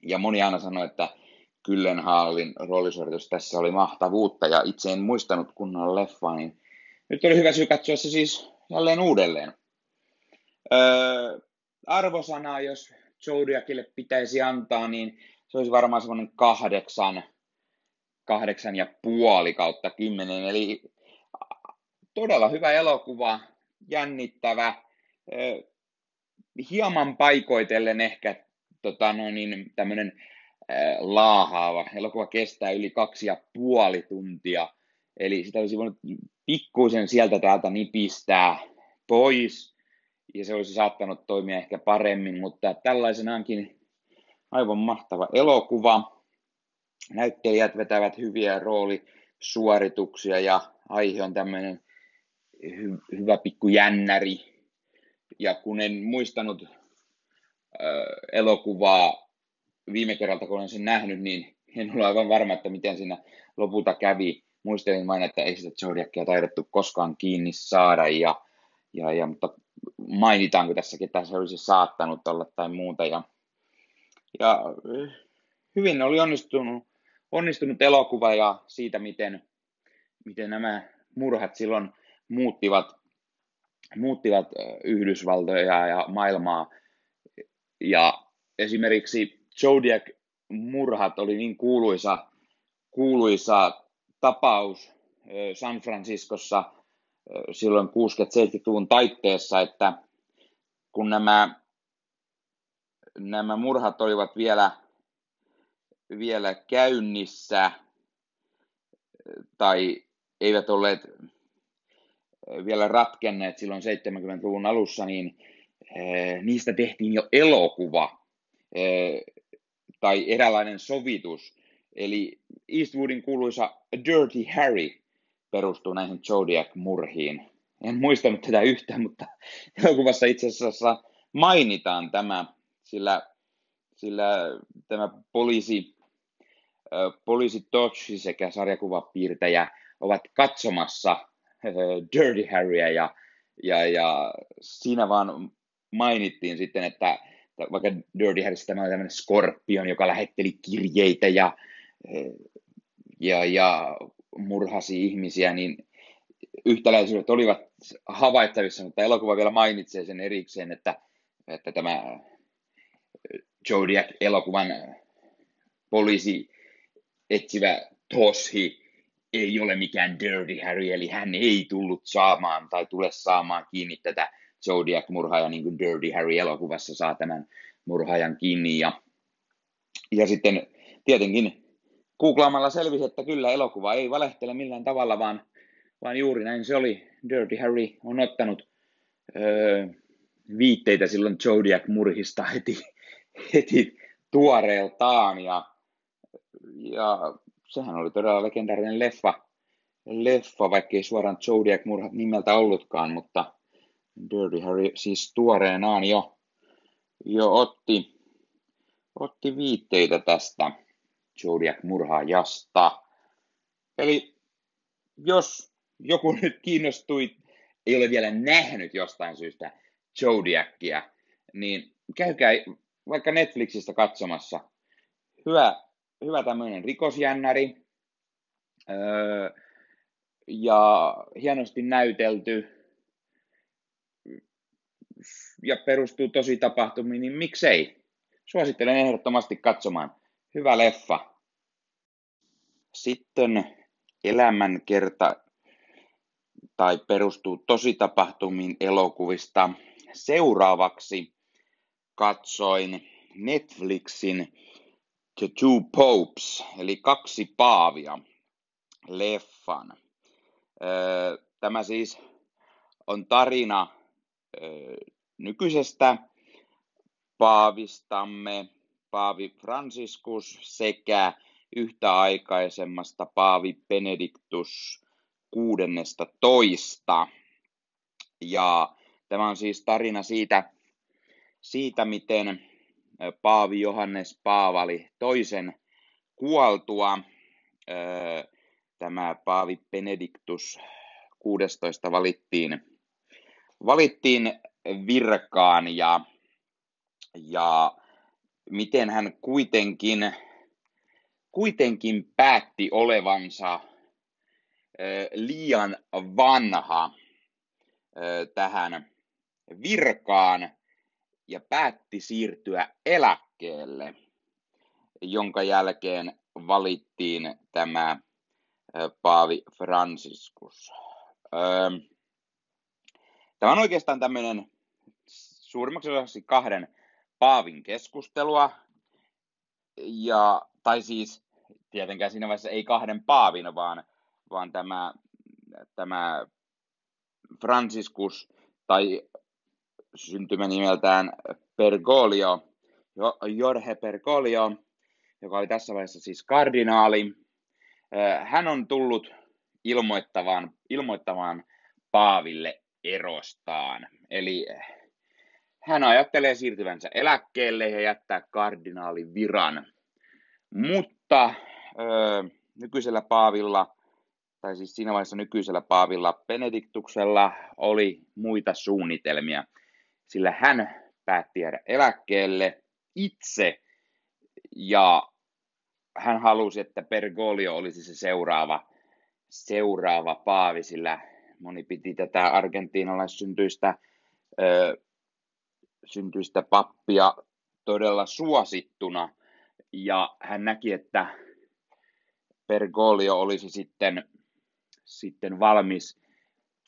Ja moni aina sanoi, että Kyllenhaalin roolisuoritus tässä oli mahtavuutta, ja itse en muistanut kunnon leffaa, niin nyt oli hyvä syy katsoa se siis jälleen uudelleen. Öö, arvosanaa, jos Zodiacille pitäisi antaa, niin se olisi varmaan semmoinen kahdeksan, kahdeksan ja puoli kautta kymmenen. Eli todella hyvä elokuva, jännittävä, hieman paikoitellen ehkä tota, no niin, tämmöinen laahaava. Elokuva kestää yli kaksi ja puoli tuntia, eli sitä olisi voinut pikkuisen sieltä täältä nipistää pois, ja se olisi saattanut toimia ehkä paremmin, mutta tällaisenaankin aivan mahtava elokuva. Näyttelijät vetävät hyviä roolisuorituksia ja aihe on tämmöinen hy- hyvä pikku jännäri. Ja kun en muistanut äh, elokuvaa viime kerralta, kun olen sen nähnyt, niin en ole aivan varma, että miten siinä lopulta kävi. Muistelin vain, että ei sitä Zodiacia taidettu koskaan kiinni saada, ja, ja, ja, mutta mainitaanko tässä, ketä se olisi saattanut olla tai muuta. Ja, ja hyvin oli onnistunut, onnistunut elokuva ja siitä, miten, miten nämä murhat silloin muuttivat, muuttivat Yhdysvaltoja ja maailmaa. Ja esimerkiksi Zodiac murhat oli niin kuuluisa, kuuluisa tapaus San Franciscossa silloin 60-70-luvun taitteessa, että kun nämä, nämä murhat olivat vielä, vielä käynnissä tai eivät olleet vielä ratkenneet silloin 70-luvun alussa, niin niistä tehtiin jo elokuva tai eräänlainen sovitus. Eli Eastwoodin kuuluisa Dirty Harry perustuu näihin Zodiac-murhiin. En muistanut tätä yhtään, mutta elokuvassa itse asiassa mainitaan tämä, sillä, sillä tämä poliisi, poliisi Dodge sekä sarjakuvapiirtäjä ovat katsomassa Dirty Harryä ja, ja, ja siinä vaan mainittiin sitten, että vaikka Dirty Harryssä tämä oli tämmöinen skorpion, joka lähetteli kirjeitä ja, ja, ja murhasi ihmisiä, niin yhtäläisyydet olivat havaittavissa, mutta elokuva vielä mainitsee sen erikseen, että, että tämä Zodiac-elokuvan poliisi etsivä Toshi ei ole mikään Dirty Harry, eli hän ei tullut saamaan tai tule saamaan kiinni tätä Zodiac-murhaajaa, niin kuin Dirty Harry-elokuvassa saa tämän murhaajan kiinni. Ja, ja sitten tietenkin googlaamalla selvisi, että kyllä elokuva ei valehtele millään tavalla, vaan, vaan juuri näin se oli. Dirty Harry on ottanut öö, viitteitä silloin Zodiac-murhista heti, heti tuoreeltaan. Ja, ja sehän oli todella legendaarinen leffa, leffa vaikkei suoraan Zodiac-murhat nimeltä ollutkaan, mutta Dirty Harry siis tuoreenaan jo, jo otti, otti viitteitä tästä Zodiac-murhaajasta. Eli jos joku nyt kiinnostui, ei ole vielä nähnyt jostain syystä Zodiacia, niin käykää vaikka Netflixistä katsomassa. Hyvä, hyvä tämmöinen rikosjännäri öö, ja hienosti näytelty ja perustuu tosi tapahtumiin, niin miksei? Suosittelen ehdottomasti katsomaan. Hyvä leffa. Sitten elämänkerta tai perustuu tositapahtumiin elokuvista. Seuraavaksi katsoin Netflixin The Two Popes, eli kaksi paavia, leffan. Tämä siis on tarina nykyisestä paavistamme, paavi Franciscus sekä yhtäaikaisemmasta paavi Benedictus 16. Ja tämä on siis tarina siitä, siitä miten Paavi Johannes Paavali toisen kuoltua. Tämä Paavi Benediktus 16 valittiin, valittiin virkaan ja, ja miten hän kuitenkin, kuitenkin päätti olevansa liian vanha tähän virkaan ja päätti siirtyä eläkkeelle, jonka jälkeen valittiin tämä Paavi Franciscus. Tämä on oikeastaan tämmöinen suurimmaksi osaksi kahden Paavin keskustelua, ja, tai siis tietenkään siinä vaiheessa ei kahden Paavin, vaan, vaan tämä, tämä Franciscus tai syntymä nimeltään Pergolio, Jorge Pergolio, joka oli tässä vaiheessa siis kardinaali. Hän on tullut ilmoittamaan, ilmoittamaan Paaville erostaan. Eli hän ajattelee siirtyvänsä eläkkeelle ja jättää kardinaalin viran. Mutta ö, nykyisellä Paavilla, tai siis siinä vaiheessa nykyisellä Paavilla Benediktuksella oli muita suunnitelmia – sillä hän päätti jäädä eläkkeelle itse ja hän halusi, että Bergoglio olisi se seuraava, seuraava paavi, sillä moni piti tätä argentiinalaissyntyistä ö, syntyistä pappia todella suosittuna. Ja hän näki, että Bergoglio olisi sitten, sitten valmis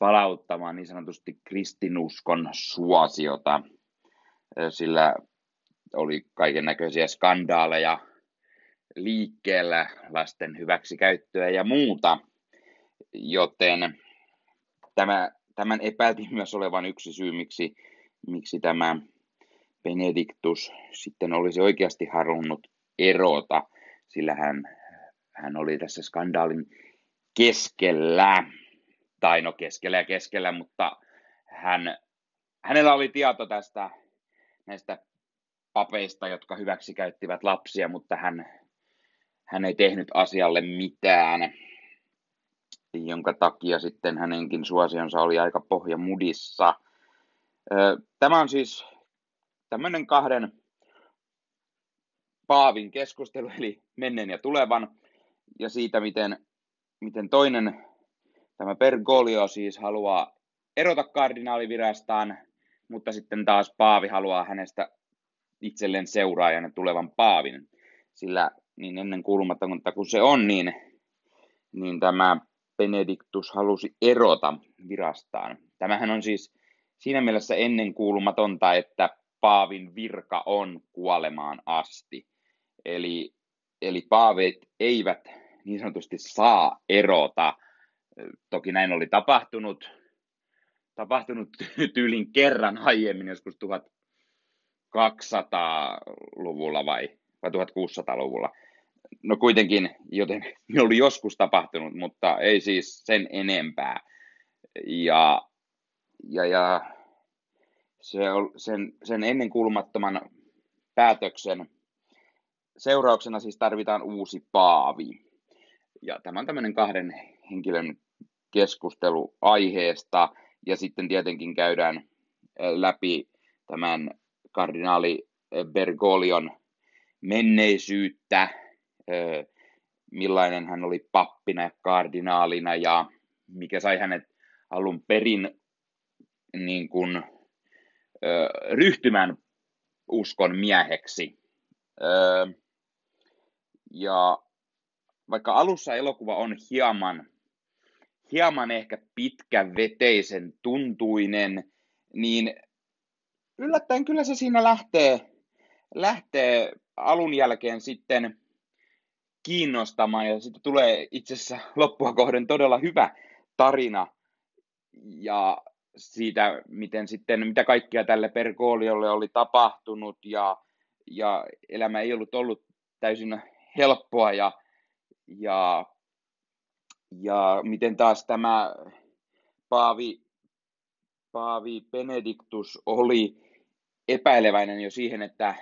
palauttamaan niin sanotusti kristinuskon suosiota, sillä oli kaiken näköisiä skandaaleja liikkeellä, lasten hyväksikäyttöä ja muuta, joten tämä, tämän epäiltiin myös olevan yksi syy, miksi, miksi tämä Benediktus sitten olisi oikeasti halunnut erota, sillä hän, hän oli tässä skandaalin keskellä tai no keskellä ja keskellä, mutta hän, hänellä oli tieto tästä näistä papeista, jotka hyväksi käyttivät lapsia, mutta hän, hän ei tehnyt asialle mitään, jonka takia sitten hänenkin suosionsa oli aika pohjamudissa. Tämä on siis tämmöinen kahden paavin keskustelu, eli menneen ja tulevan, ja siitä, miten, miten toinen Tämä Bergoglio siis haluaa erota kardinaalivirastaan, mutta sitten taas Paavi haluaa hänestä itselleen seuraajan ja tulevan Paavin. Sillä niin ennen kuulumatonta kuin se on, niin, niin tämä Benediktus halusi erota virastaan. Tämähän on siis siinä mielessä ennen kuulumatonta, että Paavin virka on kuolemaan asti. Eli, eli paavit eivät niin sanotusti saa erota Toki näin oli tapahtunut, tapahtunut tyylin kerran aiemmin, joskus 1200-luvulla vai, vai 1600-luvulla. No kuitenkin, joten oli joskus tapahtunut, mutta ei siis sen enempää. Ja, ja, ja se, sen, sen ennenkuulumattoman päätöksen seurauksena siis tarvitaan uusi paavi. Ja tämä on tämmöinen kahden henkilön keskustelu aiheesta ja sitten tietenkin käydään läpi tämän kardinaali Bergolion menneisyyttä, millainen hän oli pappina ja kardinaalina ja mikä sai hänet alun perin niin kuin, ryhtymään uskon mieheksi. Ja vaikka alussa elokuva on hieman hieman ehkä pitkäveteisen tuntuinen, niin yllättäen kyllä se siinä lähtee, lähtee alun jälkeen sitten kiinnostamaan ja sitten tulee itse asiassa loppua kohden todella hyvä tarina. Ja siitä, miten sitten, mitä kaikkia tälle Pergoliolle oli tapahtunut ja, ja elämä ei ollut ollut täysin helppoa ja, ja, ja miten taas tämä Paavi, Paavi Benediktus oli epäileväinen jo siihen, että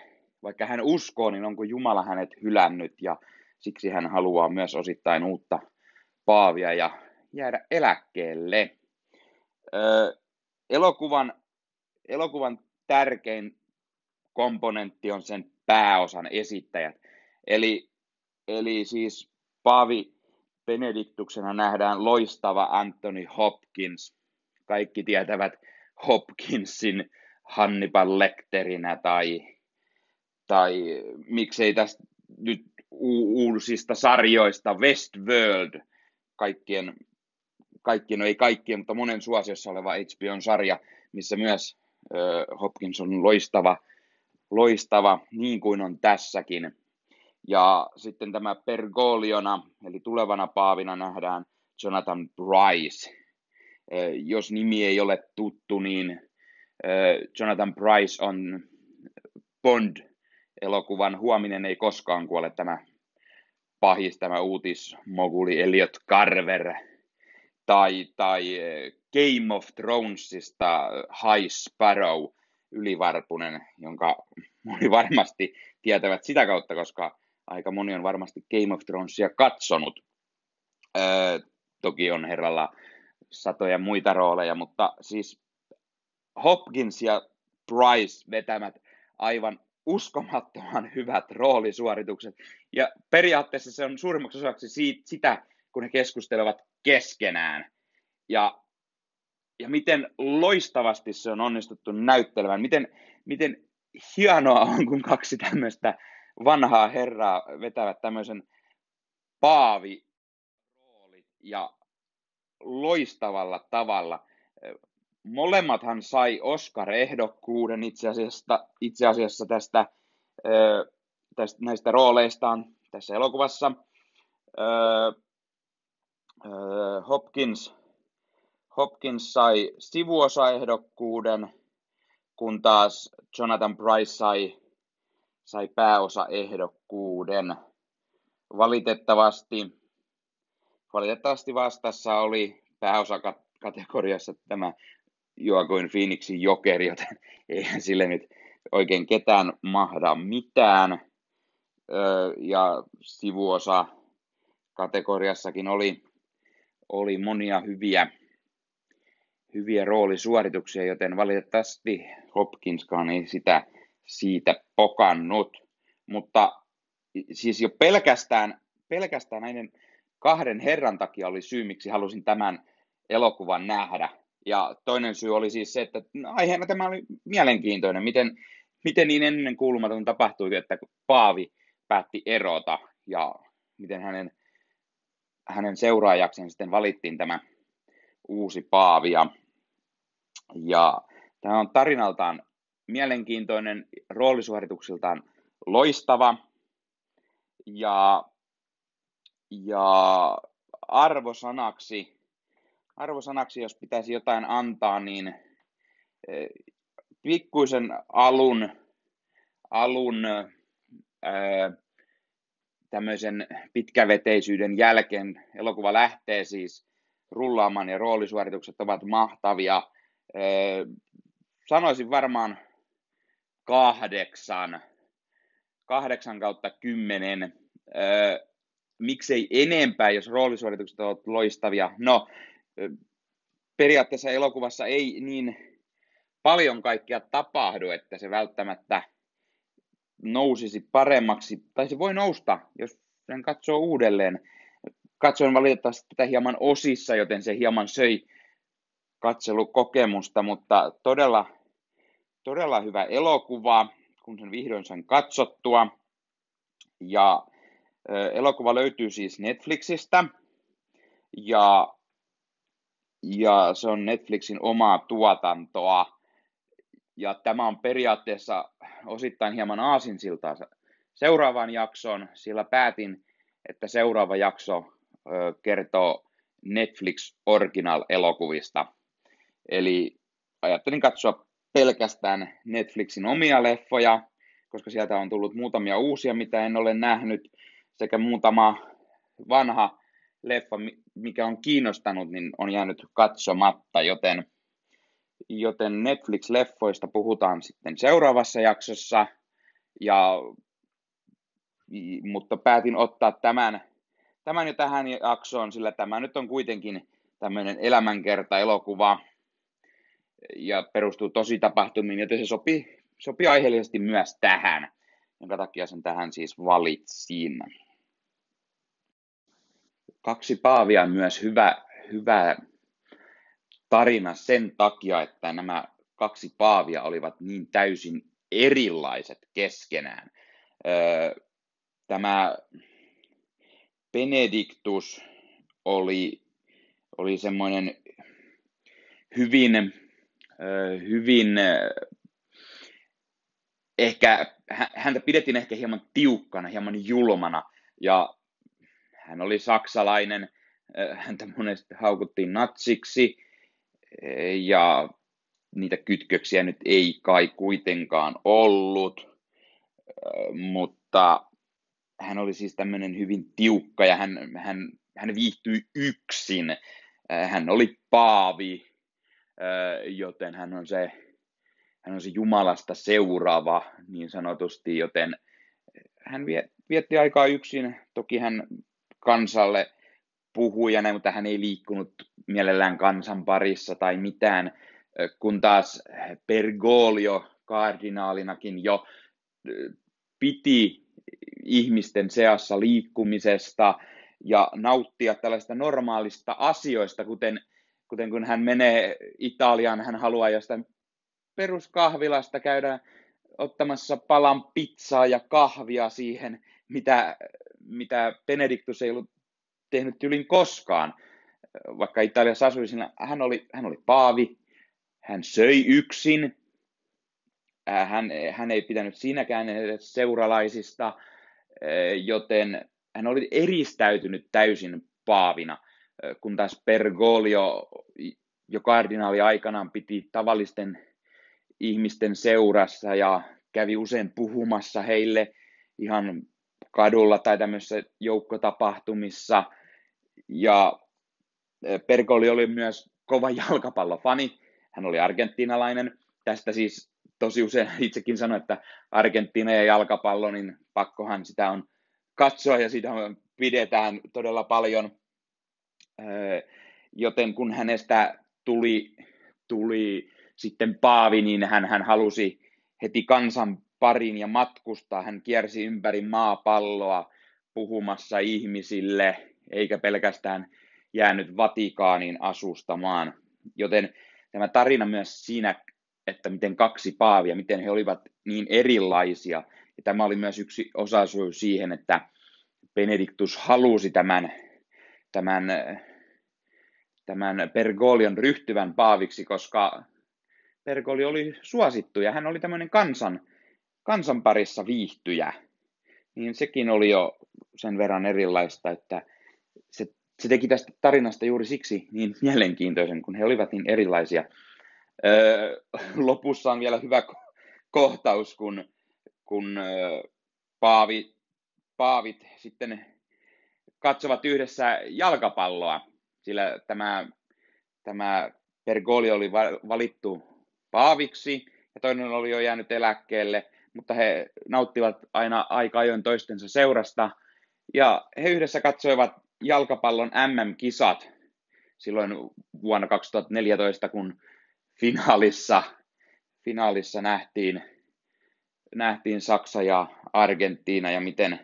vaikka hän uskoo, niin onko Jumala hänet hylännyt ja siksi hän haluaa myös osittain uutta paavia ja jäädä eläkkeelle. Öö, elokuvan, elokuvan tärkein komponentti on sen pääosan esittäjät. Eli, eli siis Paavi Benediktuksena nähdään loistava Anthony Hopkins. Kaikki tietävät Hopkinsin Hannibal Lecterinä tai, tai miksei tästä nyt uusista sarjoista Westworld, kaikkien, kaikkien, no ei kaikkien, mutta monen suosiossa oleva HBO-sarja, missä myös äh, Hopkins on loistava, loistava, niin kuin on tässäkin. Ja sitten tämä Pergoliona, eli tulevana paavina nähdään Jonathan Bryce. Jos nimi ei ole tuttu, niin Jonathan Bryce on Bond-elokuvan Huominen ei koskaan kuole tämä pahis, tämä uutismoguli Elliot Carver, tai, tai Game of Thronesista High Sparrow, ylivarpunen, jonka moni varmasti tietävät sitä kautta, koska aika moni on varmasti Game of Thronesia katsonut. Öö, toki on herralla satoja muita rooleja, mutta siis Hopkins ja Price vetämät aivan uskomattoman hyvät roolisuoritukset. Ja periaatteessa se on suurimmaksi osaksi siitä, sitä, kun he keskustelevat keskenään. Ja, ja miten loistavasti se on onnistuttu näyttelemään. Miten, miten hienoa on, kun kaksi tämmöistä vanhaa herraa vetävät tämmöisen paavi roolit ja loistavalla tavalla. Molemmathan sai Oscar-ehdokkuuden itse asiassa, itse asiassa tästä, tästä, näistä rooleistaan tässä elokuvassa. Hopkins, Hopkins sai sivuosaehdokkuuden, kun taas Jonathan Price sai sai pääosaehdokkuuden. Valitettavasti, valitettavasti vastassa oli pääosakategoriassa tämä Joaquin Phoenixin jokeri, joten eihän sille nyt oikein ketään mahda mitään. Ja sivuosa kategoriassakin oli, oli monia hyviä, hyviä roolisuorituksia, joten valitettavasti Hopkinskaan ei sitä siitä pokannut. Mutta siis jo pelkästään, pelkästään näiden kahden herran takia oli syy, miksi halusin tämän elokuvan nähdä. Ja toinen syy oli siis se, että aiheena tämä oli mielenkiintoinen, miten, miten niin ennen kuulumaton tapahtui, että Paavi päätti erota ja miten hänen, hänen seuraajakseen sitten valittiin tämä uusi Paavi. Ja, ja tämä on tarinaltaan mielenkiintoinen, roolisuorituksiltaan loistava ja, ja arvosanaksi, arvosanaksi, jos pitäisi jotain antaa, niin e, pikkuisen alun, alun ää, tämmöisen pitkäveteisyyden jälkeen elokuva lähtee siis rullaamaan ja roolisuoritukset ovat mahtavia. Sanoisin varmaan kahdeksan, kahdeksan kautta kymmenen. Öö, miksei enempää, jos roolisuoritukset ovat loistavia. No, periaatteessa elokuvassa ei niin paljon kaikkea tapahdu, että se välttämättä nousisi paremmaksi, tai se voi nousta, jos sen katsoo uudelleen. Katsoin valitettavasti tätä hieman osissa, joten se hieman söi katselukokemusta, mutta todella todella hyvä elokuva, kun sen vihdoin sain katsottua. Ja elokuva löytyy siis Netflixistä. Ja ja se on Netflixin omaa tuotantoa. Ja tämä on periaatteessa osittain hieman aasinsiltaa seuraavaan jaksoon, sillä päätin, että seuraava jakso kertoo Netflix Original-elokuvista. Eli ajattelin katsoa pelkästään Netflixin omia leffoja, koska sieltä on tullut muutamia uusia, mitä en ole nähnyt, sekä muutama vanha leffa, mikä on kiinnostanut, niin on jäänyt katsomatta, joten, joten Netflix-leffoista puhutaan sitten seuraavassa jaksossa, ja, mutta päätin ottaa tämän, tämän jo tähän jaksoon, sillä tämä nyt on kuitenkin tämmöinen elämänkerta-elokuva, ja perustuu tosi tapahtumiin, joten se sopii, sopii aiheellisesti myös tähän, jonka takia sen tähän siis valitsin. Kaksi Paavia on myös hyvä, hyvä tarina sen takia, että nämä kaksi Paavia olivat niin täysin erilaiset keskenään. Tämä Benediktus oli, oli semmoinen hyvin, hyvin ehkä, häntä pidettiin ehkä hieman tiukkana, hieman julmana, ja hän oli saksalainen, häntä monesti haukuttiin natsiksi, ja niitä kytköksiä nyt ei kai kuitenkaan ollut, mutta hän oli siis tämmöinen hyvin tiukka ja hän, hän, hän viihtyi yksin. Hän oli paavi, joten hän on se, hän on se Jumalasta seuraava niin sanotusti, joten hän vietti aikaa yksin. Toki hän kansalle puhui ja näin, mutta hän ei liikkunut mielellään kansan parissa tai mitään, kun taas Bergoglio kardinaalinakin jo piti ihmisten seassa liikkumisesta ja nauttia tällaista normaalista asioista, kuten, kuten kun hän menee Italiaan, hän haluaa jostain peruskahvilasta käydä ottamassa palan pizzaa ja kahvia siihen, mitä mitä Benediktus ei ollut tehnyt tylin koskaan, vaikka Italiassa asui siinä, hän oli, hän oli paavi, hän söi yksin, hän, hän ei pitänyt siinäkään edes seuralaisista, joten hän oli eristäytynyt täysin paavina, kun taas Bergoglio jo kardinaali aikanaan piti tavallisten ihmisten seurassa ja kävi usein puhumassa heille ihan kadulla tai tämmöisissä joukkotapahtumissa. Ja eh, Pergoli oli myös kova jalkapallofani. Hän oli argentinalainen. Tästä siis tosi usein itsekin sanoin, että Argentiina ja jalkapallo, niin pakkohan sitä on katsoa ja sitä pidetään todella paljon. Eh, joten kun hänestä tuli, tuli sitten Paavi, niin hän, hän halusi heti kansan parin ja matkustaa. Hän kiersi ympäri maapalloa puhumassa ihmisille, eikä pelkästään jäänyt Vatikaanin asustamaan. Joten tämä tarina myös siinä, että miten kaksi paavia, miten he olivat niin erilaisia. Ja tämä oli myös yksi osasyy siihen, että Benediktus halusi tämän, tämän, tämän Pergolion ryhtyvän paaviksi, koska Pergoli oli suosittu ja hän oli tämmöinen kansan, kansan parissa viihtyjä, niin sekin oli jo sen verran erilaista, että se, se teki tästä tarinasta juuri siksi niin mielenkiintoisen, kun he olivat niin erilaisia. Öö, lopussa on vielä hyvä kohtaus, kun, kun öö, paavi, paavit sitten katsovat yhdessä jalkapalloa, sillä tämä, tämä Pergoli oli valittu paaviksi ja toinen oli jo jäänyt eläkkeelle, mutta he nauttivat aina aika ajoin toistensa seurasta. Ja he yhdessä katsoivat jalkapallon MM-kisat silloin vuonna 2014, kun finaalissa, finaalissa nähtiin, nähtiin Saksa ja Argentiina ja miten,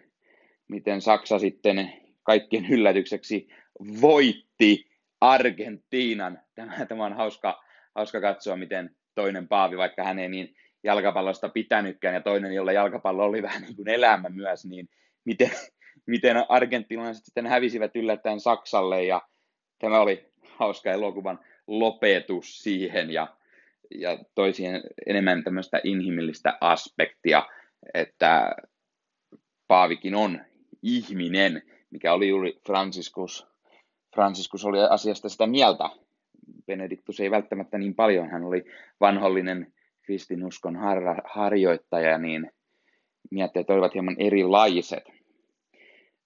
miten Saksa sitten kaikkien yllätykseksi voitti Argentiinan. Tämä, tämä on hauska, hauska katsoa, miten toinen Paavi, vaikka hän ei niin jalkapallosta pitänytkään ja toinen, jolla jalkapallo oli vähän niin kuin elämä myös, niin miten, miten argentinalaiset sitten hävisivät yllättäen Saksalle ja tämä oli hauska elokuvan lopetus siihen ja, ja toi siihen enemmän tämmöistä inhimillistä aspektia, että Paavikin on ihminen, mikä oli juuri Franciscus. Franciscus oli asiasta sitä mieltä. Benediktus ei välttämättä niin paljon, hän oli vanhollinen kristinuskon har- harjoittaja, niin mietteet olivat hieman erilaiset.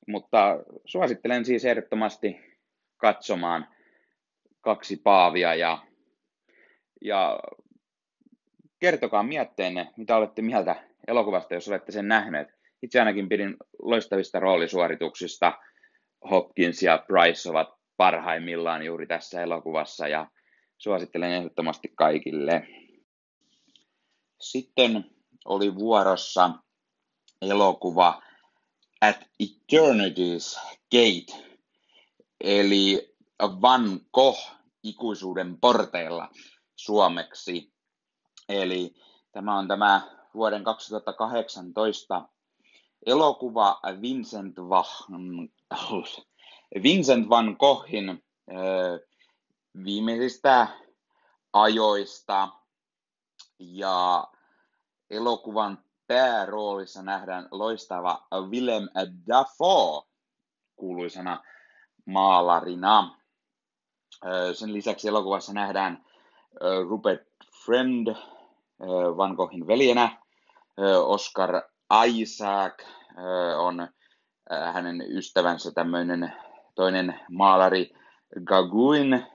Mutta suosittelen siis ehdottomasti katsomaan kaksi paavia ja, ja kertokaa mietteenne, mitä olette mieltä elokuvasta, jos olette sen nähneet. Itse ainakin pidin loistavista roolisuorituksista. Hopkins ja Price ovat parhaimmillaan juuri tässä elokuvassa ja suosittelen ehdottomasti kaikille. Sitten oli vuorossa elokuva At Eternity's Gate, eli Van Gogh ikuisuuden porteilla suomeksi. Eli tämä on tämä vuoden 2018 elokuva Vincent van, Vincent van Goghin viimeisistä ajoista ja elokuvan pääroolissa nähdään loistava Willem Dafoe kuuluisana maalarina. Sen lisäksi elokuvassa nähdään Rupert Friend Van Goghin veljenä. Oscar Isaac on hänen ystävänsä tämmöinen toinen maalari Gaguin.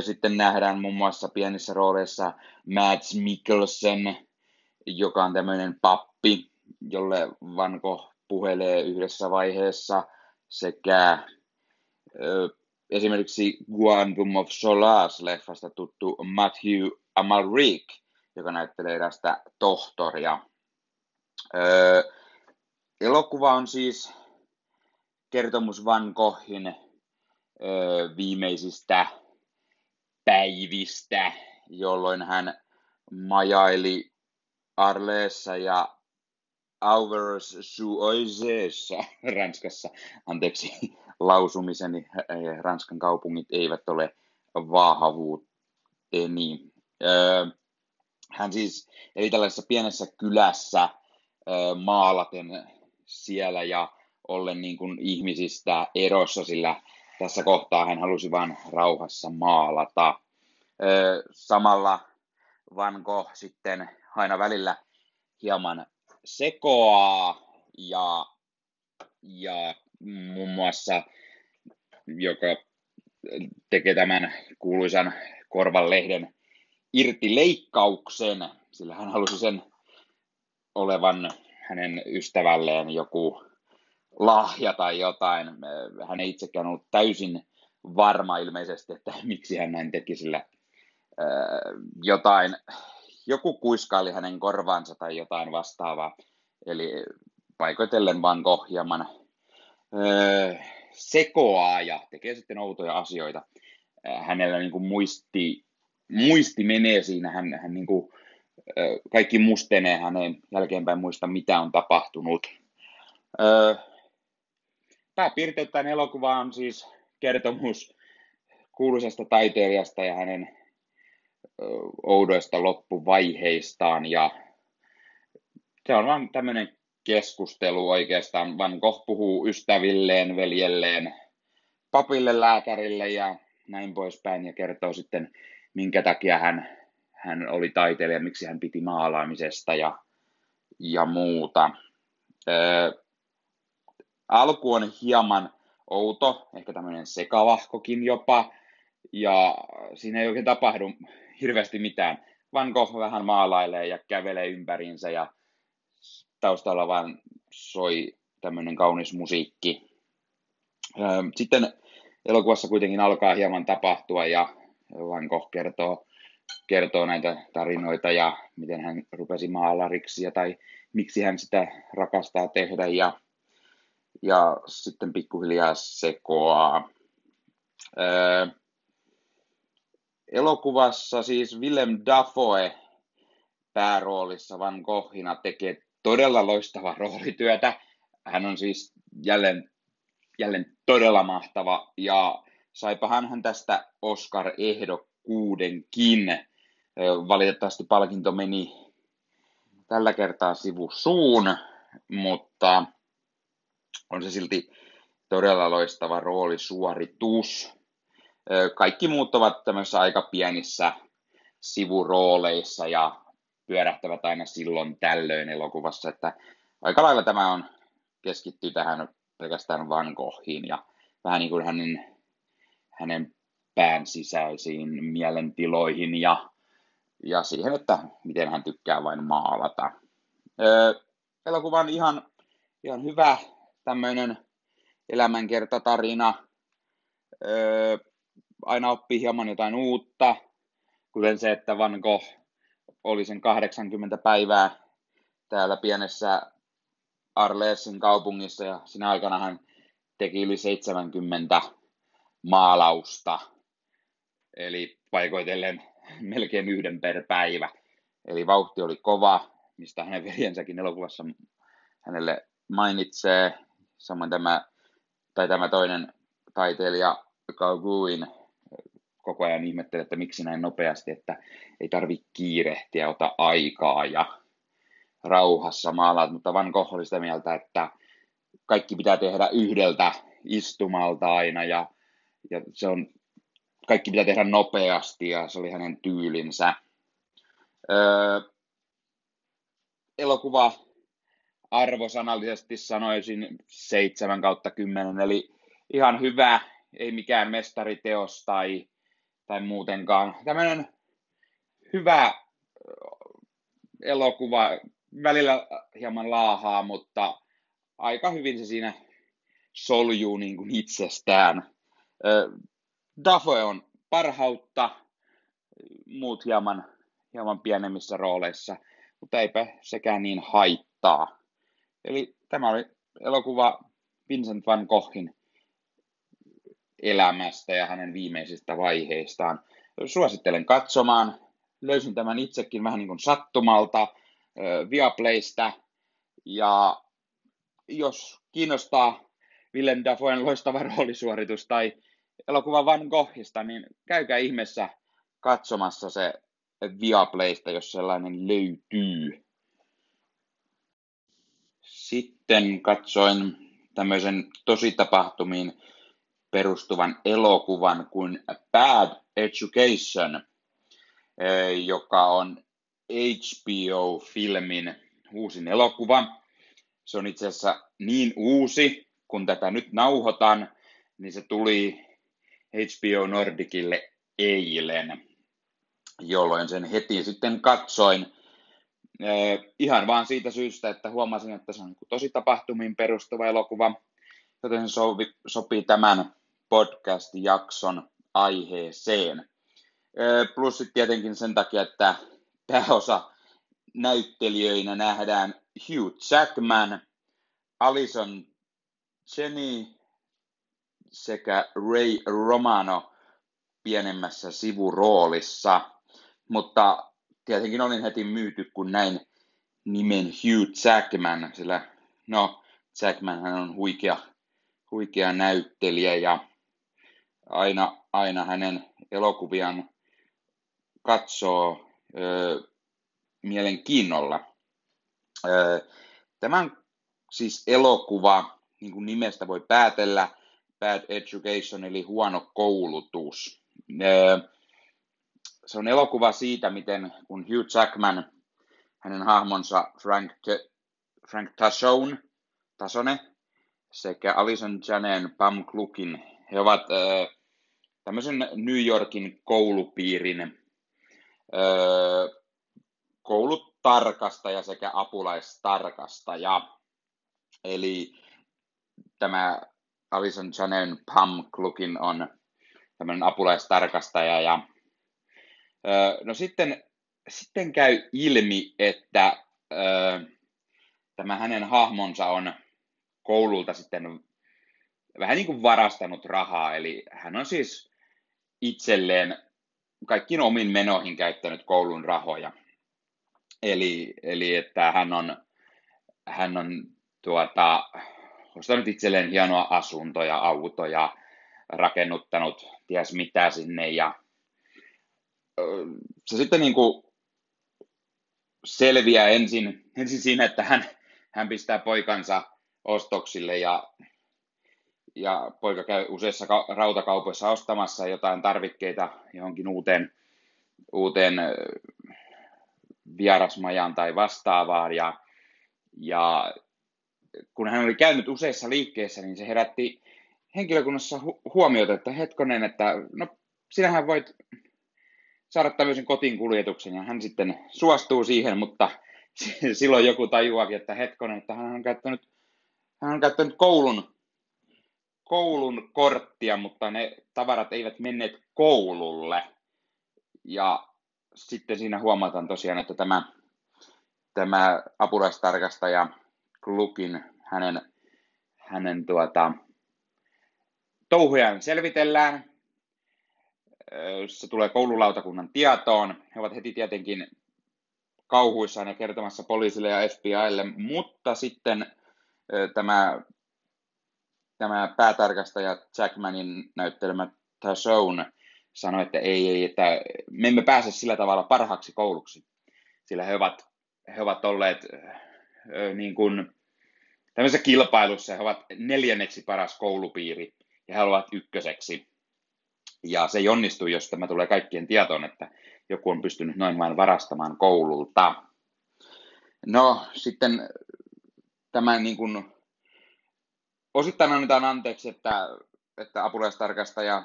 Sitten nähdään muun muassa pienissä rooleissa Mads Mikkelsen, joka on tämmöinen pappi, jolle Van Gogh puhelee yhdessä vaiheessa sekä esimerkiksi Guantum of Solace-leffasta tuttu Matthew Amalric, joka näyttelee erästä tohtoria. Öö, elokuva on siis kertomus Van Goghin öö, viimeisistä päivistä, jolloin hän majaili Arleessa ja Auvers Suoiseessa Ranskassa. Anteeksi lausumiseni, Ranskan kaupungit eivät ole vaahavuuteni. Öö, hän siis eli tällaisessa pienessä kylässä maalaten siellä ja ollen niin kuin ihmisistä erossa, sillä tässä kohtaa hän halusi vain rauhassa maalata. Samalla Van Gogh sitten aina välillä hieman sekoaa ja, ja muun muassa, joka tekee tämän kuuluisan korvanlehden irti leikkauksen, sillä hän halusi sen olevan hänen ystävälleen joku lahja tai jotain. Hän ei itsekään ollut täysin varma ilmeisesti, että miksi hän näin teki, sillä jotain, joku kuiskaili hänen korvaansa tai jotain vastaavaa. Eli paikoitellen Van Gogh hieman sekoaa ja tekee sitten outoja asioita. Hänellä niin kuin muisti, muisti menee siinä, hän, hän niin kuin, kaikki mustenee hänen jälkeenpäin muista, mitä on tapahtunut. Pääpiirteittäin elokuva on siis kertomus kuuluisesta taiteilijasta ja hänen oudoista loppuvaiheistaan ja se on vaan tämmöinen keskustelu oikeastaan. Van Gogh puhuu ystävilleen, veljelleen, papille, lääkärille ja näin poispäin ja kertoo sitten, minkä takia hän, hän oli taiteilija, miksi hän piti maalaamisesta ja, ja muuta. Ö, alku on hieman outo, ehkä tämmöinen sekavahkokin jopa, ja siinä ei oikein tapahdu hirveästi mitään. Van Gogh vähän maalailee ja kävelee ympäriinsä ja taustalla vaan soi tämmöinen kaunis musiikki. Sitten elokuvassa kuitenkin alkaa hieman tapahtua ja Van Gogh kertoo, kertoo näitä tarinoita ja miten hän rupesi maalariksi ja tai miksi hän sitä rakastaa tehdä ja, ja sitten pikkuhiljaa sekoaa. Öö, elokuvassa siis Willem Dafoe pääroolissa Van Goghina tekee todella loistavaa roolityötä. Hän on siis jälleen, jälleen todella mahtava ja saipahan hän tästä Oscar-ehdokkuudenkin. Valitettavasti palkinto meni tällä kertaa sivusuun, mutta on se silti todella loistava roolisuoritus. Kaikki muut ovat tämmöisissä aika pienissä sivurooleissa ja pyörähtävät aina silloin tällöin elokuvassa, että aika lailla tämä on keskittyy tähän pelkästään Van Goghiin ja vähän niin kuin hänen, hänen pään sisäisiin mielentiloihin ja, ja siihen, että miten hän tykkää vain maalata. Öö, elokuva on ihan, ihan hyvä tämmöinen elämänkertatarina. Öö, aina oppii hieman jotain uutta, kuten se, että Van Gogh oli sen 80 päivää täällä pienessä Arlesin kaupungissa ja siinä aikana hän teki yli 70 maalausta, eli paikoitellen melkein yhden per päivä. Eli vauhti oli kova, mistä hänen veljensäkin elokuvassa hänelle mainitsee. Samoin tämä, tai tämä toinen taiteilija Kauguin koko ajan ihmettelee, että miksi näin nopeasti, että ei tarvitse kiirehtiä, ota aikaa ja rauhassa maalaat, mutta Van Gogh oli sitä mieltä, että kaikki pitää tehdä yhdeltä istumalta aina ja, ja se on, kaikki pitää tehdä nopeasti ja se oli hänen tyylinsä. Öö, elokuva arvosanallisesti sanoisin 7 kautta 10, eli ihan hyvä, ei mikään mestariteos tai, tai muutenkaan. Tämmöinen hyvä elokuva, välillä hieman laahaa, mutta aika hyvin se siinä soljuu niin kuin itsestään. Dafoe on parhautta, muut hieman, hieman pienemmissä rooleissa, mutta eipä sekään niin haittaa. Eli tämä oli elokuva Vincent van Goghin elämästä ja hänen viimeisistä vaiheistaan. Suosittelen katsomaan. Löysin tämän itsekin vähän niin kuin sattumalta Viaplaystä. Ja jos kiinnostaa Willem Dafoen loistava roolisuoritus tai elokuva Van Goghista, niin käykää ihmeessä katsomassa se Viaplaysta, jos sellainen löytyy. Sitten katsoin tämmöisen tositapahtumiin perustuvan elokuvan kuin Bad Education, joka on HBO-filmin uusin elokuva. Se on itse asiassa niin uusi, kun tätä nyt nauhoitan, niin se tuli HBO Nordicille eilen, jolloin sen heti sitten katsoin. Ihan vaan siitä syystä, että huomasin, että se on tosi tapahtumiin perustuva elokuva, joten se sopii tämän podcast-jakson aiheeseen. Plus sitten tietenkin sen takia, että pääosa näyttelijöinä nähdään Hugh Jackman, Alison Jenny sekä Ray Romano pienemmässä sivuroolissa. Mutta tietenkin olin heti myyty, kun näin nimen Hugh Jackman, sillä no, Jackman hän on huikea, huikea näyttelijä ja aina, aina hänen elokuviaan katsoo mielenkiinnolla. Tämän siis elokuva, niin kuin nimestä voi päätellä, Bad Education eli huono koulutus. Se on elokuva siitä, miten kun Hugh Jackman, hänen hahmonsa Frank, T- Frank Tassone, Tasone sekä Alison Janen Pam Klukin, he ovat tämmöisen New Yorkin koulupiirin koulutarkastaja sekä apulaistarkastaja. Eli tämä Alison Janen Pam Klukin on tämmöinen apulaistarkastaja. Ja, no sitten, sitten käy ilmi, että tämä hänen hahmonsa on koululta sitten vähän niin kuin varastanut rahaa, eli hän on siis itselleen kaikkiin omiin menoihin käyttänyt koulun rahoja. Eli, eli että hän on, hän on tuota, ostanut itselleen hienoa asuntoja, autoja, rakennuttanut ties mitä sinne ja se sitten niin kuin selviää ensin, ensin siinä, että hän, hän pistää poikansa ostoksille ja, ja poika käy useissa rautakaupoissa ostamassa jotain tarvikkeita johonkin uuteen, uuteen vierasmajaan tai vastaavaan ja, ja kun hän oli käynyt useissa liikkeissä, niin se herätti henkilökunnassa hu- huomiota, että hetkonen, että no sinähän voit saada tämmöisen kotiin kuljetuksen ja hän sitten suostuu siihen, mutta silloin joku tajuakin, että hetkonen, että hän on käyttänyt, hän on käyttänyt koulun, koulun korttia, mutta ne tavarat eivät menneet koululle. Ja sitten siinä huomataan tosiaan, että tämä, tämä apulaistarkastaja Klukin, hänen, hänen tuota, touhujaan selvitellään, se tulee koululautakunnan tietoon. He ovat heti tietenkin kauhuissaan ja kertomassa poliisille ja FBIlle, mutta sitten tämä, tämä päätarkastaja Jackmanin näyttelemä Tassone sanoi, että ei, ei, että me emme pääse sillä tavalla parhaaksi kouluksi, sillä he ovat, he ovat olleet niin kuin, tämmöisessä kilpailussa, he ovat neljänneksi paras koulupiiri ja he ovat ykköseksi. Ja se ei onnistu, jos tämä tulee kaikkien tietoon, että joku on pystynyt noin vain varastamaan koululta. No sitten tämä niin kuin, osittain annetaan anteeksi, että, että apulaistarkastaja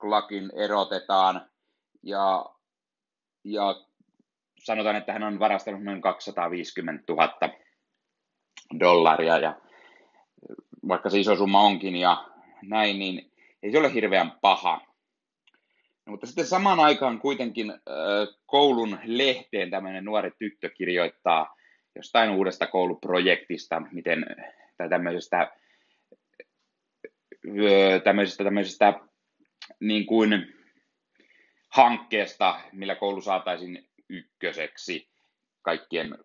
Klakin erotetaan ja, ja sanotaan, että hän on varastanut noin 250 000 dollaria ja vaikka se iso summa onkin ja näin, niin ei se ole hirveän paha. No, mutta sitten samaan aikaan kuitenkin äh, koulun lehteen tämmöinen nuori tyttö kirjoittaa jostain uudesta kouluprojektista, miten, tai tämmöisestä, tämmöisestä, tämmöisestä niin kuin hankkeesta, millä koulu saataisiin ykköseksi kaikkien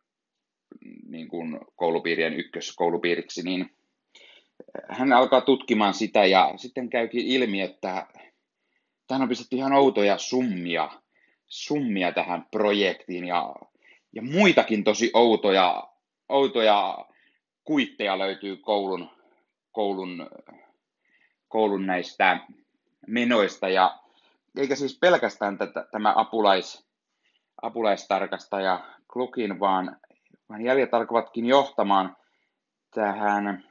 niin kuin koulupiirien ykköskoulupiiriksi, niin hän alkaa tutkimaan sitä ja sitten käykin ilmi, että tähän on pistetty ihan outoja summia, summia tähän projektiin ja, ja muitakin tosi outoja, outoja kuitteja löytyy koulun, koulun, koulun näistä menoista ja eikä siis pelkästään tätä, tämä apulais, apulaistarkastaja Klukin, vaan, vaan jäljet alkavatkin johtamaan tähän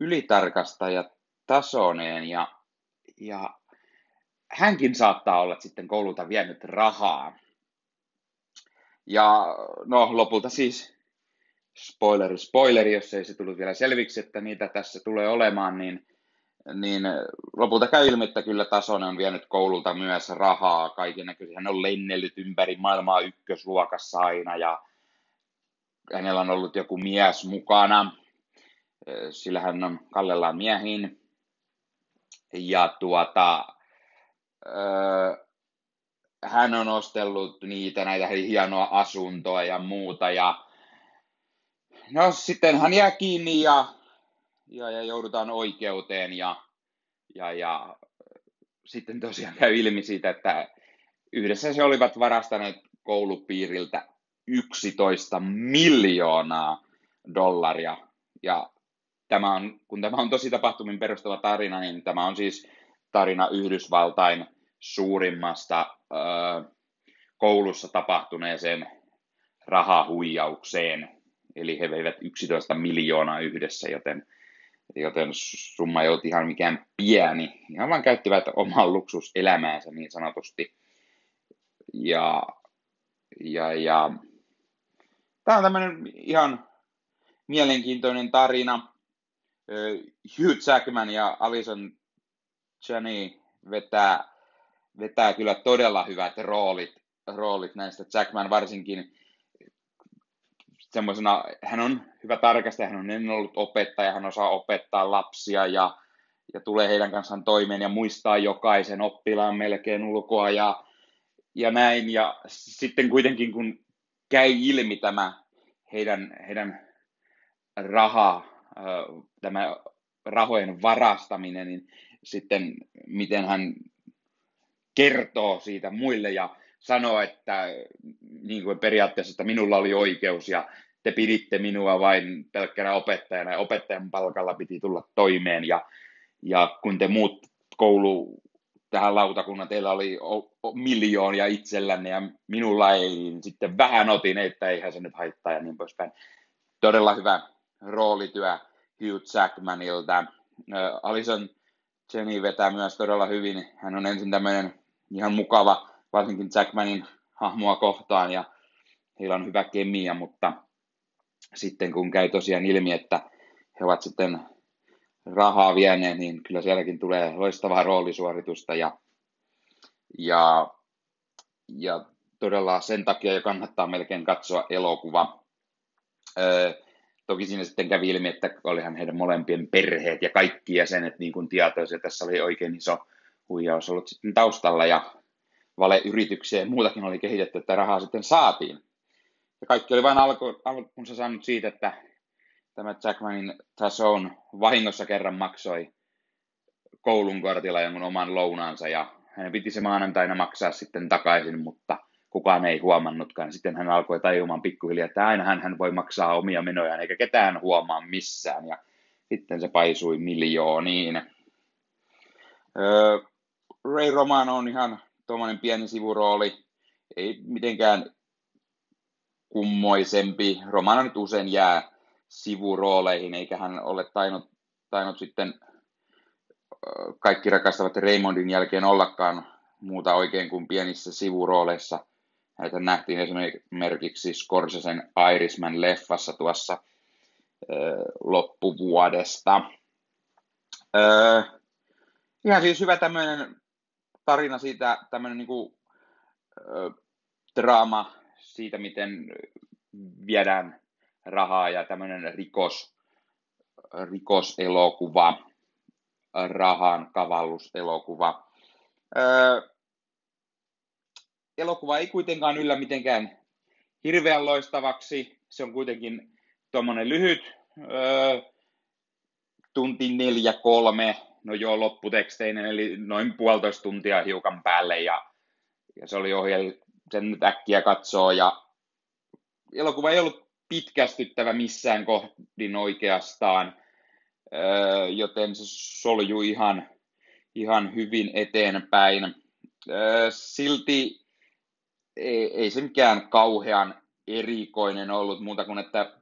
ylitarkastaja Tasoneen ja, ja hänkin saattaa olla sitten koululta vienyt rahaa. Ja no lopulta siis, spoileri spoileri, jos ei se tullut vielä selviksi, että niitä tässä tulee olemaan, niin, niin lopulta käy ilmi, että kyllä Tasonen on vienyt koululta myös rahaa kaiken näköisiä. Hän on lennellyt ympäri maailmaa ykkösluokassa aina ja hänellä on ollut joku mies mukana, sillä hän on kallellaan miehiin. Ja tuota, hän on ostellut niitä, näitä hienoa asuntoa ja muuta. Ja no sitten hän jää kiinni ja, ja, ja joudutaan oikeuteen ja, ja, ja sitten tosiaan käy ilmi siitä, että yhdessä se olivat varastaneet koulupiiriltä 11 miljoonaa dollaria. Ja tämä on, kun tämä on tosi tapahtumin perustuva tarina, niin tämä on siis tarina Yhdysvaltain suurimmasta ö, koulussa tapahtuneeseen rahahuijaukseen. Eli he veivät 11 miljoonaa yhdessä, joten, joten summa ei ollut ihan mikään pieni. Ihan vaan käyttivät oman luksuselämäänsä niin sanotusti. Ja, ja, ja tämä on tämmöinen ihan mielenkiintoinen tarina. Hugh Jackman ja Alison Janney vetää, vetää kyllä todella hyvät roolit, roolit näistä. Jackman varsinkin semmoisena, hän on hyvä tarkastaja, hän on ennen ollut opettaja, hän osaa opettaa lapsia ja, ja tulee heidän kanssaan toimeen ja muistaa jokaisen oppilaan melkein ulkoa ja, ja näin. Ja sitten kuitenkin kun käy ilmi tämä heidän, heidän raha, tämä rahojen varastaminen, niin sitten, miten hän kertoo siitä muille ja sanoo, että niin kuin periaatteessa, että minulla oli oikeus ja te piditte minua vain pelkkänä opettajana ja opettajan palkalla piti tulla toimeen ja, ja kun te muut koulu tähän lautakunnan, teillä oli miljoonia itsellänne ja minulla ei, sitten vähän otin, että eihän se nyt haittaa ja niin poispäin. Todella hyvä roolityö Hugh Jackmanilta. Alison Jenny vetää myös todella hyvin. Hän on ensin tämmöinen ihan mukava, varsinkin Jackmanin hahmoa kohtaan ja heillä on hyvä kemia, mutta sitten kun käy tosiaan ilmi, että he ovat sitten rahaa vieneet, niin kyllä sielläkin tulee loistavaa roolisuoritusta ja, ja, ja todella sen takia jo kannattaa melkein katsoa elokuva. Öö, toki siinä sitten kävi ilmi, että olihan heidän molempien perheet ja kaikki jäsenet niin kuin tietoisia. Tässä oli oikein iso huijaus ollut sitten taustalla ja valeyrityksiä ja muutakin oli kehitetty, että rahaa sitten saatiin. Ja kaikki oli vain alku, alkuunsa saanut siitä, että tämä Jackmanin Tasson vahingossa kerran maksoi koulun kortilla jonkun oman lounaansa ja hänen piti se maanantaina maksaa sitten takaisin, mutta kukaan ei huomannutkaan. Sitten hän alkoi tajumaan pikkuhiljaa, että aina hän voi maksaa omia menojaan eikä ketään huomaa missään ja sitten se paisui miljooniin. Öö, Ray Romano on ihan tuommoinen pieni sivurooli, ei mitenkään kummoisempi. Romano nyt usein jää sivurooleihin, eikä hän ole tainnut, tainnut sitten kaikki rakastavat Raymondin jälkeen ollakaan muuta oikein kuin pienissä sivurooleissa. Näitä nähtiin esimerkiksi Scorsesen Irishman-leffassa tuossa loppuvuodesta. ihan siis hyvä tämmöinen tarina siitä, tämmöinen niin draama siitä, miten viedään rahaa ja tämmöinen rikos, rikoselokuva, rahan kavalluselokuva. Öö, elokuva ei kuitenkaan yllä mitenkään hirveän loistavaksi. Se on kuitenkin tuommoinen lyhyt, öö, tunti neljä kolme, no joo lopputeksteinen, eli noin puolitoista tuntia hiukan päälle ja, ja se oli ohje, sen nyt äkkiä katsoo ja elokuva ei ollut pitkästyttävä missään kohdin oikeastaan, joten se soljui ihan, ihan hyvin eteenpäin. Silti ei, se mikään kauhean erikoinen ollut muuta kuin, että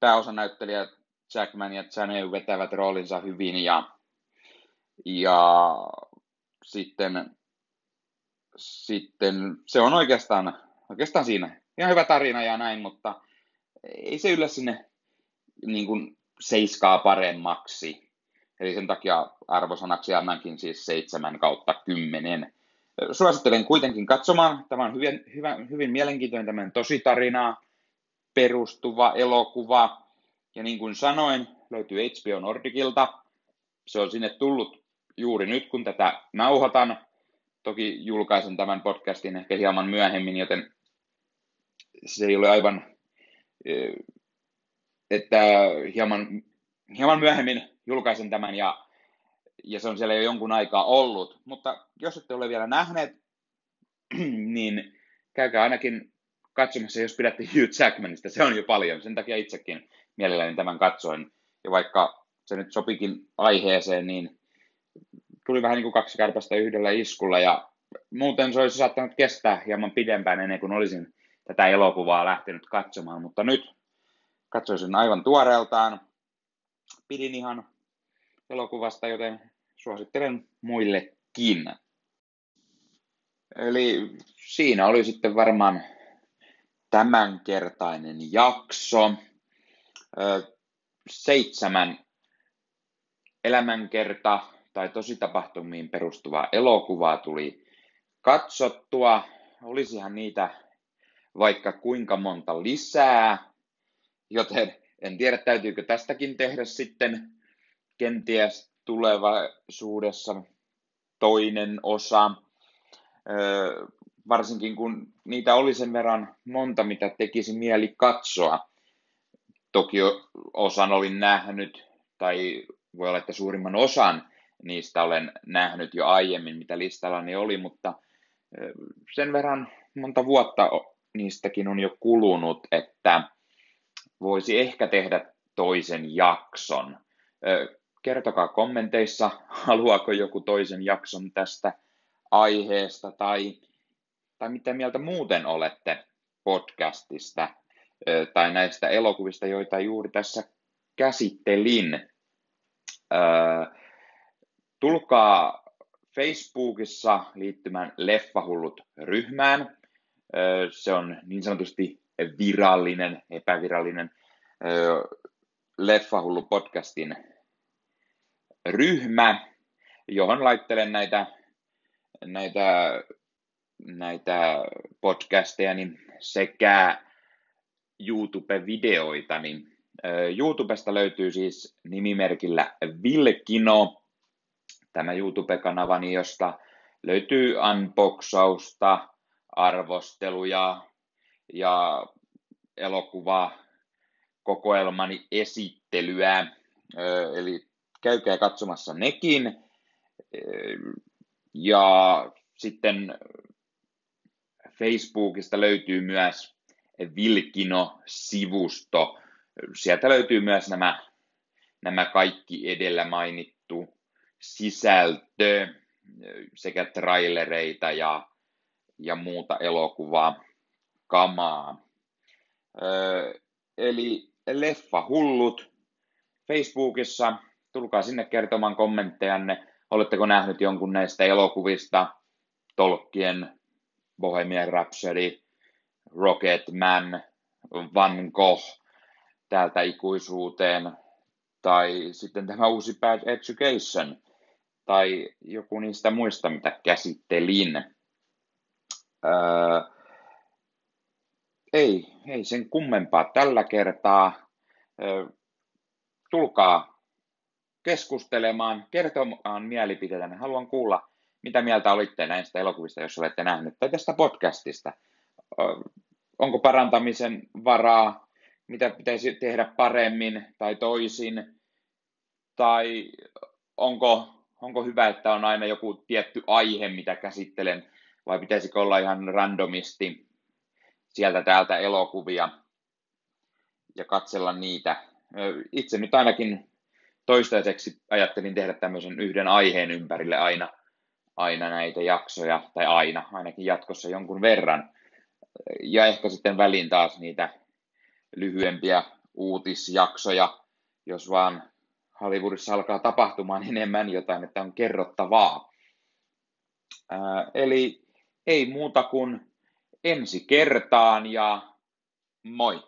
pääosanäyttelijät Jackman ja Chanel vetävät roolinsa hyvin ja, ja sitten, sitten se on oikeastaan, oikeastaan siinä. Ihan hyvä tarina ja näin, mutta ei se yllä sinne niin kuin seiskaa paremmaksi. Eli sen takia arvosanaksi annankin siis 7 kautta 10. Suosittelen kuitenkin katsomaan. Tämä on hyvin, hyvä, hyvin mielenkiintoinen tämmöinen tositarinaa perustuva elokuva. Ja niin kuin sanoin, löytyy HBO Nordicilta. Se on sinne tullut juuri nyt, kun tätä nauhoitan. Toki julkaisen tämän podcastin ehkä hieman myöhemmin, joten se ei ole aivan että hieman, hieman myöhemmin julkaisen tämän ja, ja se on siellä jo jonkun aikaa ollut. Mutta jos ette ole vielä nähneet, niin käykää ainakin katsomassa, jos pidätte Hugh Jackmanista. Se on jo paljon. Sen takia itsekin mielelläni tämän katsoin. Ja vaikka se nyt sopikin aiheeseen, niin tuli vähän niin kuin kaksi kärpästä yhdellä iskulla. Ja muuten se olisi saattanut kestää hieman pidempään ennen kuin olisin tätä elokuvaa lähtenyt katsomaan, mutta nyt katsoin sen aivan tuoreeltaan. Pidin ihan elokuvasta, joten suosittelen muillekin. Eli siinä oli sitten varmaan tämänkertainen jakso. Seitsemän elämänkerta tai tositapahtumiin perustuvaa elokuvaa tuli katsottua. Olisihan niitä vaikka kuinka monta lisää, joten en tiedä täytyykö tästäkin tehdä sitten kenties tulevaisuudessa toinen osa, öö, varsinkin kun niitä oli sen verran monta, mitä tekisi mieli katsoa. Toki osan olin nähnyt, tai voi olla, että suurimman osan niistä olen nähnyt jo aiemmin, mitä listallani oli, mutta sen verran monta vuotta niistäkin on jo kulunut, että voisi ehkä tehdä toisen jakson. Kertokaa kommenteissa, haluaako joku toisen jakson tästä aiheesta tai, tai mitä mieltä muuten olette podcastista tai näistä elokuvista, joita juuri tässä käsittelin. Tulkaa Facebookissa liittymään Leffahullut ryhmään. Se on niin sanotusti virallinen, epävirallinen Leffahullu podcastin ryhmä, johon laittelen näitä, näitä, näitä podcasteja niin sekä YouTube-videoita. Niin YouTubesta löytyy siis nimimerkillä Vilkino, tämä YouTube-kanavani, josta löytyy unboxausta, arvosteluja ja elokuva kokoelmani esittelyä. Eli käykää katsomassa nekin. Ja sitten Facebookista löytyy myös Vilkino-sivusto. Sieltä löytyy myös nämä, nämä kaikki edellä mainittu sisältö sekä trailereita ja, ja muuta elokuvaa kamaa. Öö, eli Leffa Hullut Facebookissa. Tulkaa sinne kertomaan kommenttejanne. Oletteko nähnyt jonkun näistä elokuvista? Tolkien, Bohemian Rhapsody, Rocket Man, Van Gogh täältä ikuisuuteen, tai sitten tämä uusi Bad Education, tai joku niistä muista, mitä käsittelin. Öö, ei, ei sen kummempaa tällä kertaa. Öö, tulkaa keskustelemaan, kertomaan mielipiteitä. Haluan kuulla, mitä mieltä olitte näistä elokuvista, jos olette nähneet, tai tästä podcastista. Onko parantamisen varaa, mitä pitäisi tehdä paremmin tai toisin, tai onko, onko hyvä, että on aina joku tietty aihe, mitä käsittelen, vai pitäisikö olla ihan randomisti sieltä täältä elokuvia ja katsella niitä. Itse nyt ainakin toistaiseksi ajattelin tehdä tämmöisen yhden aiheen ympärille aina, aina näitä jaksoja, tai aina, ainakin jatkossa jonkun verran. Ja ehkä sitten väliin taas niitä lyhyempiä uutisjaksoja, jos vaan Hollywoodissa alkaa tapahtumaan enemmän jotain, että on kerrottavaa. Ää, eli ei muuta kuin ensi kertaan ja moi!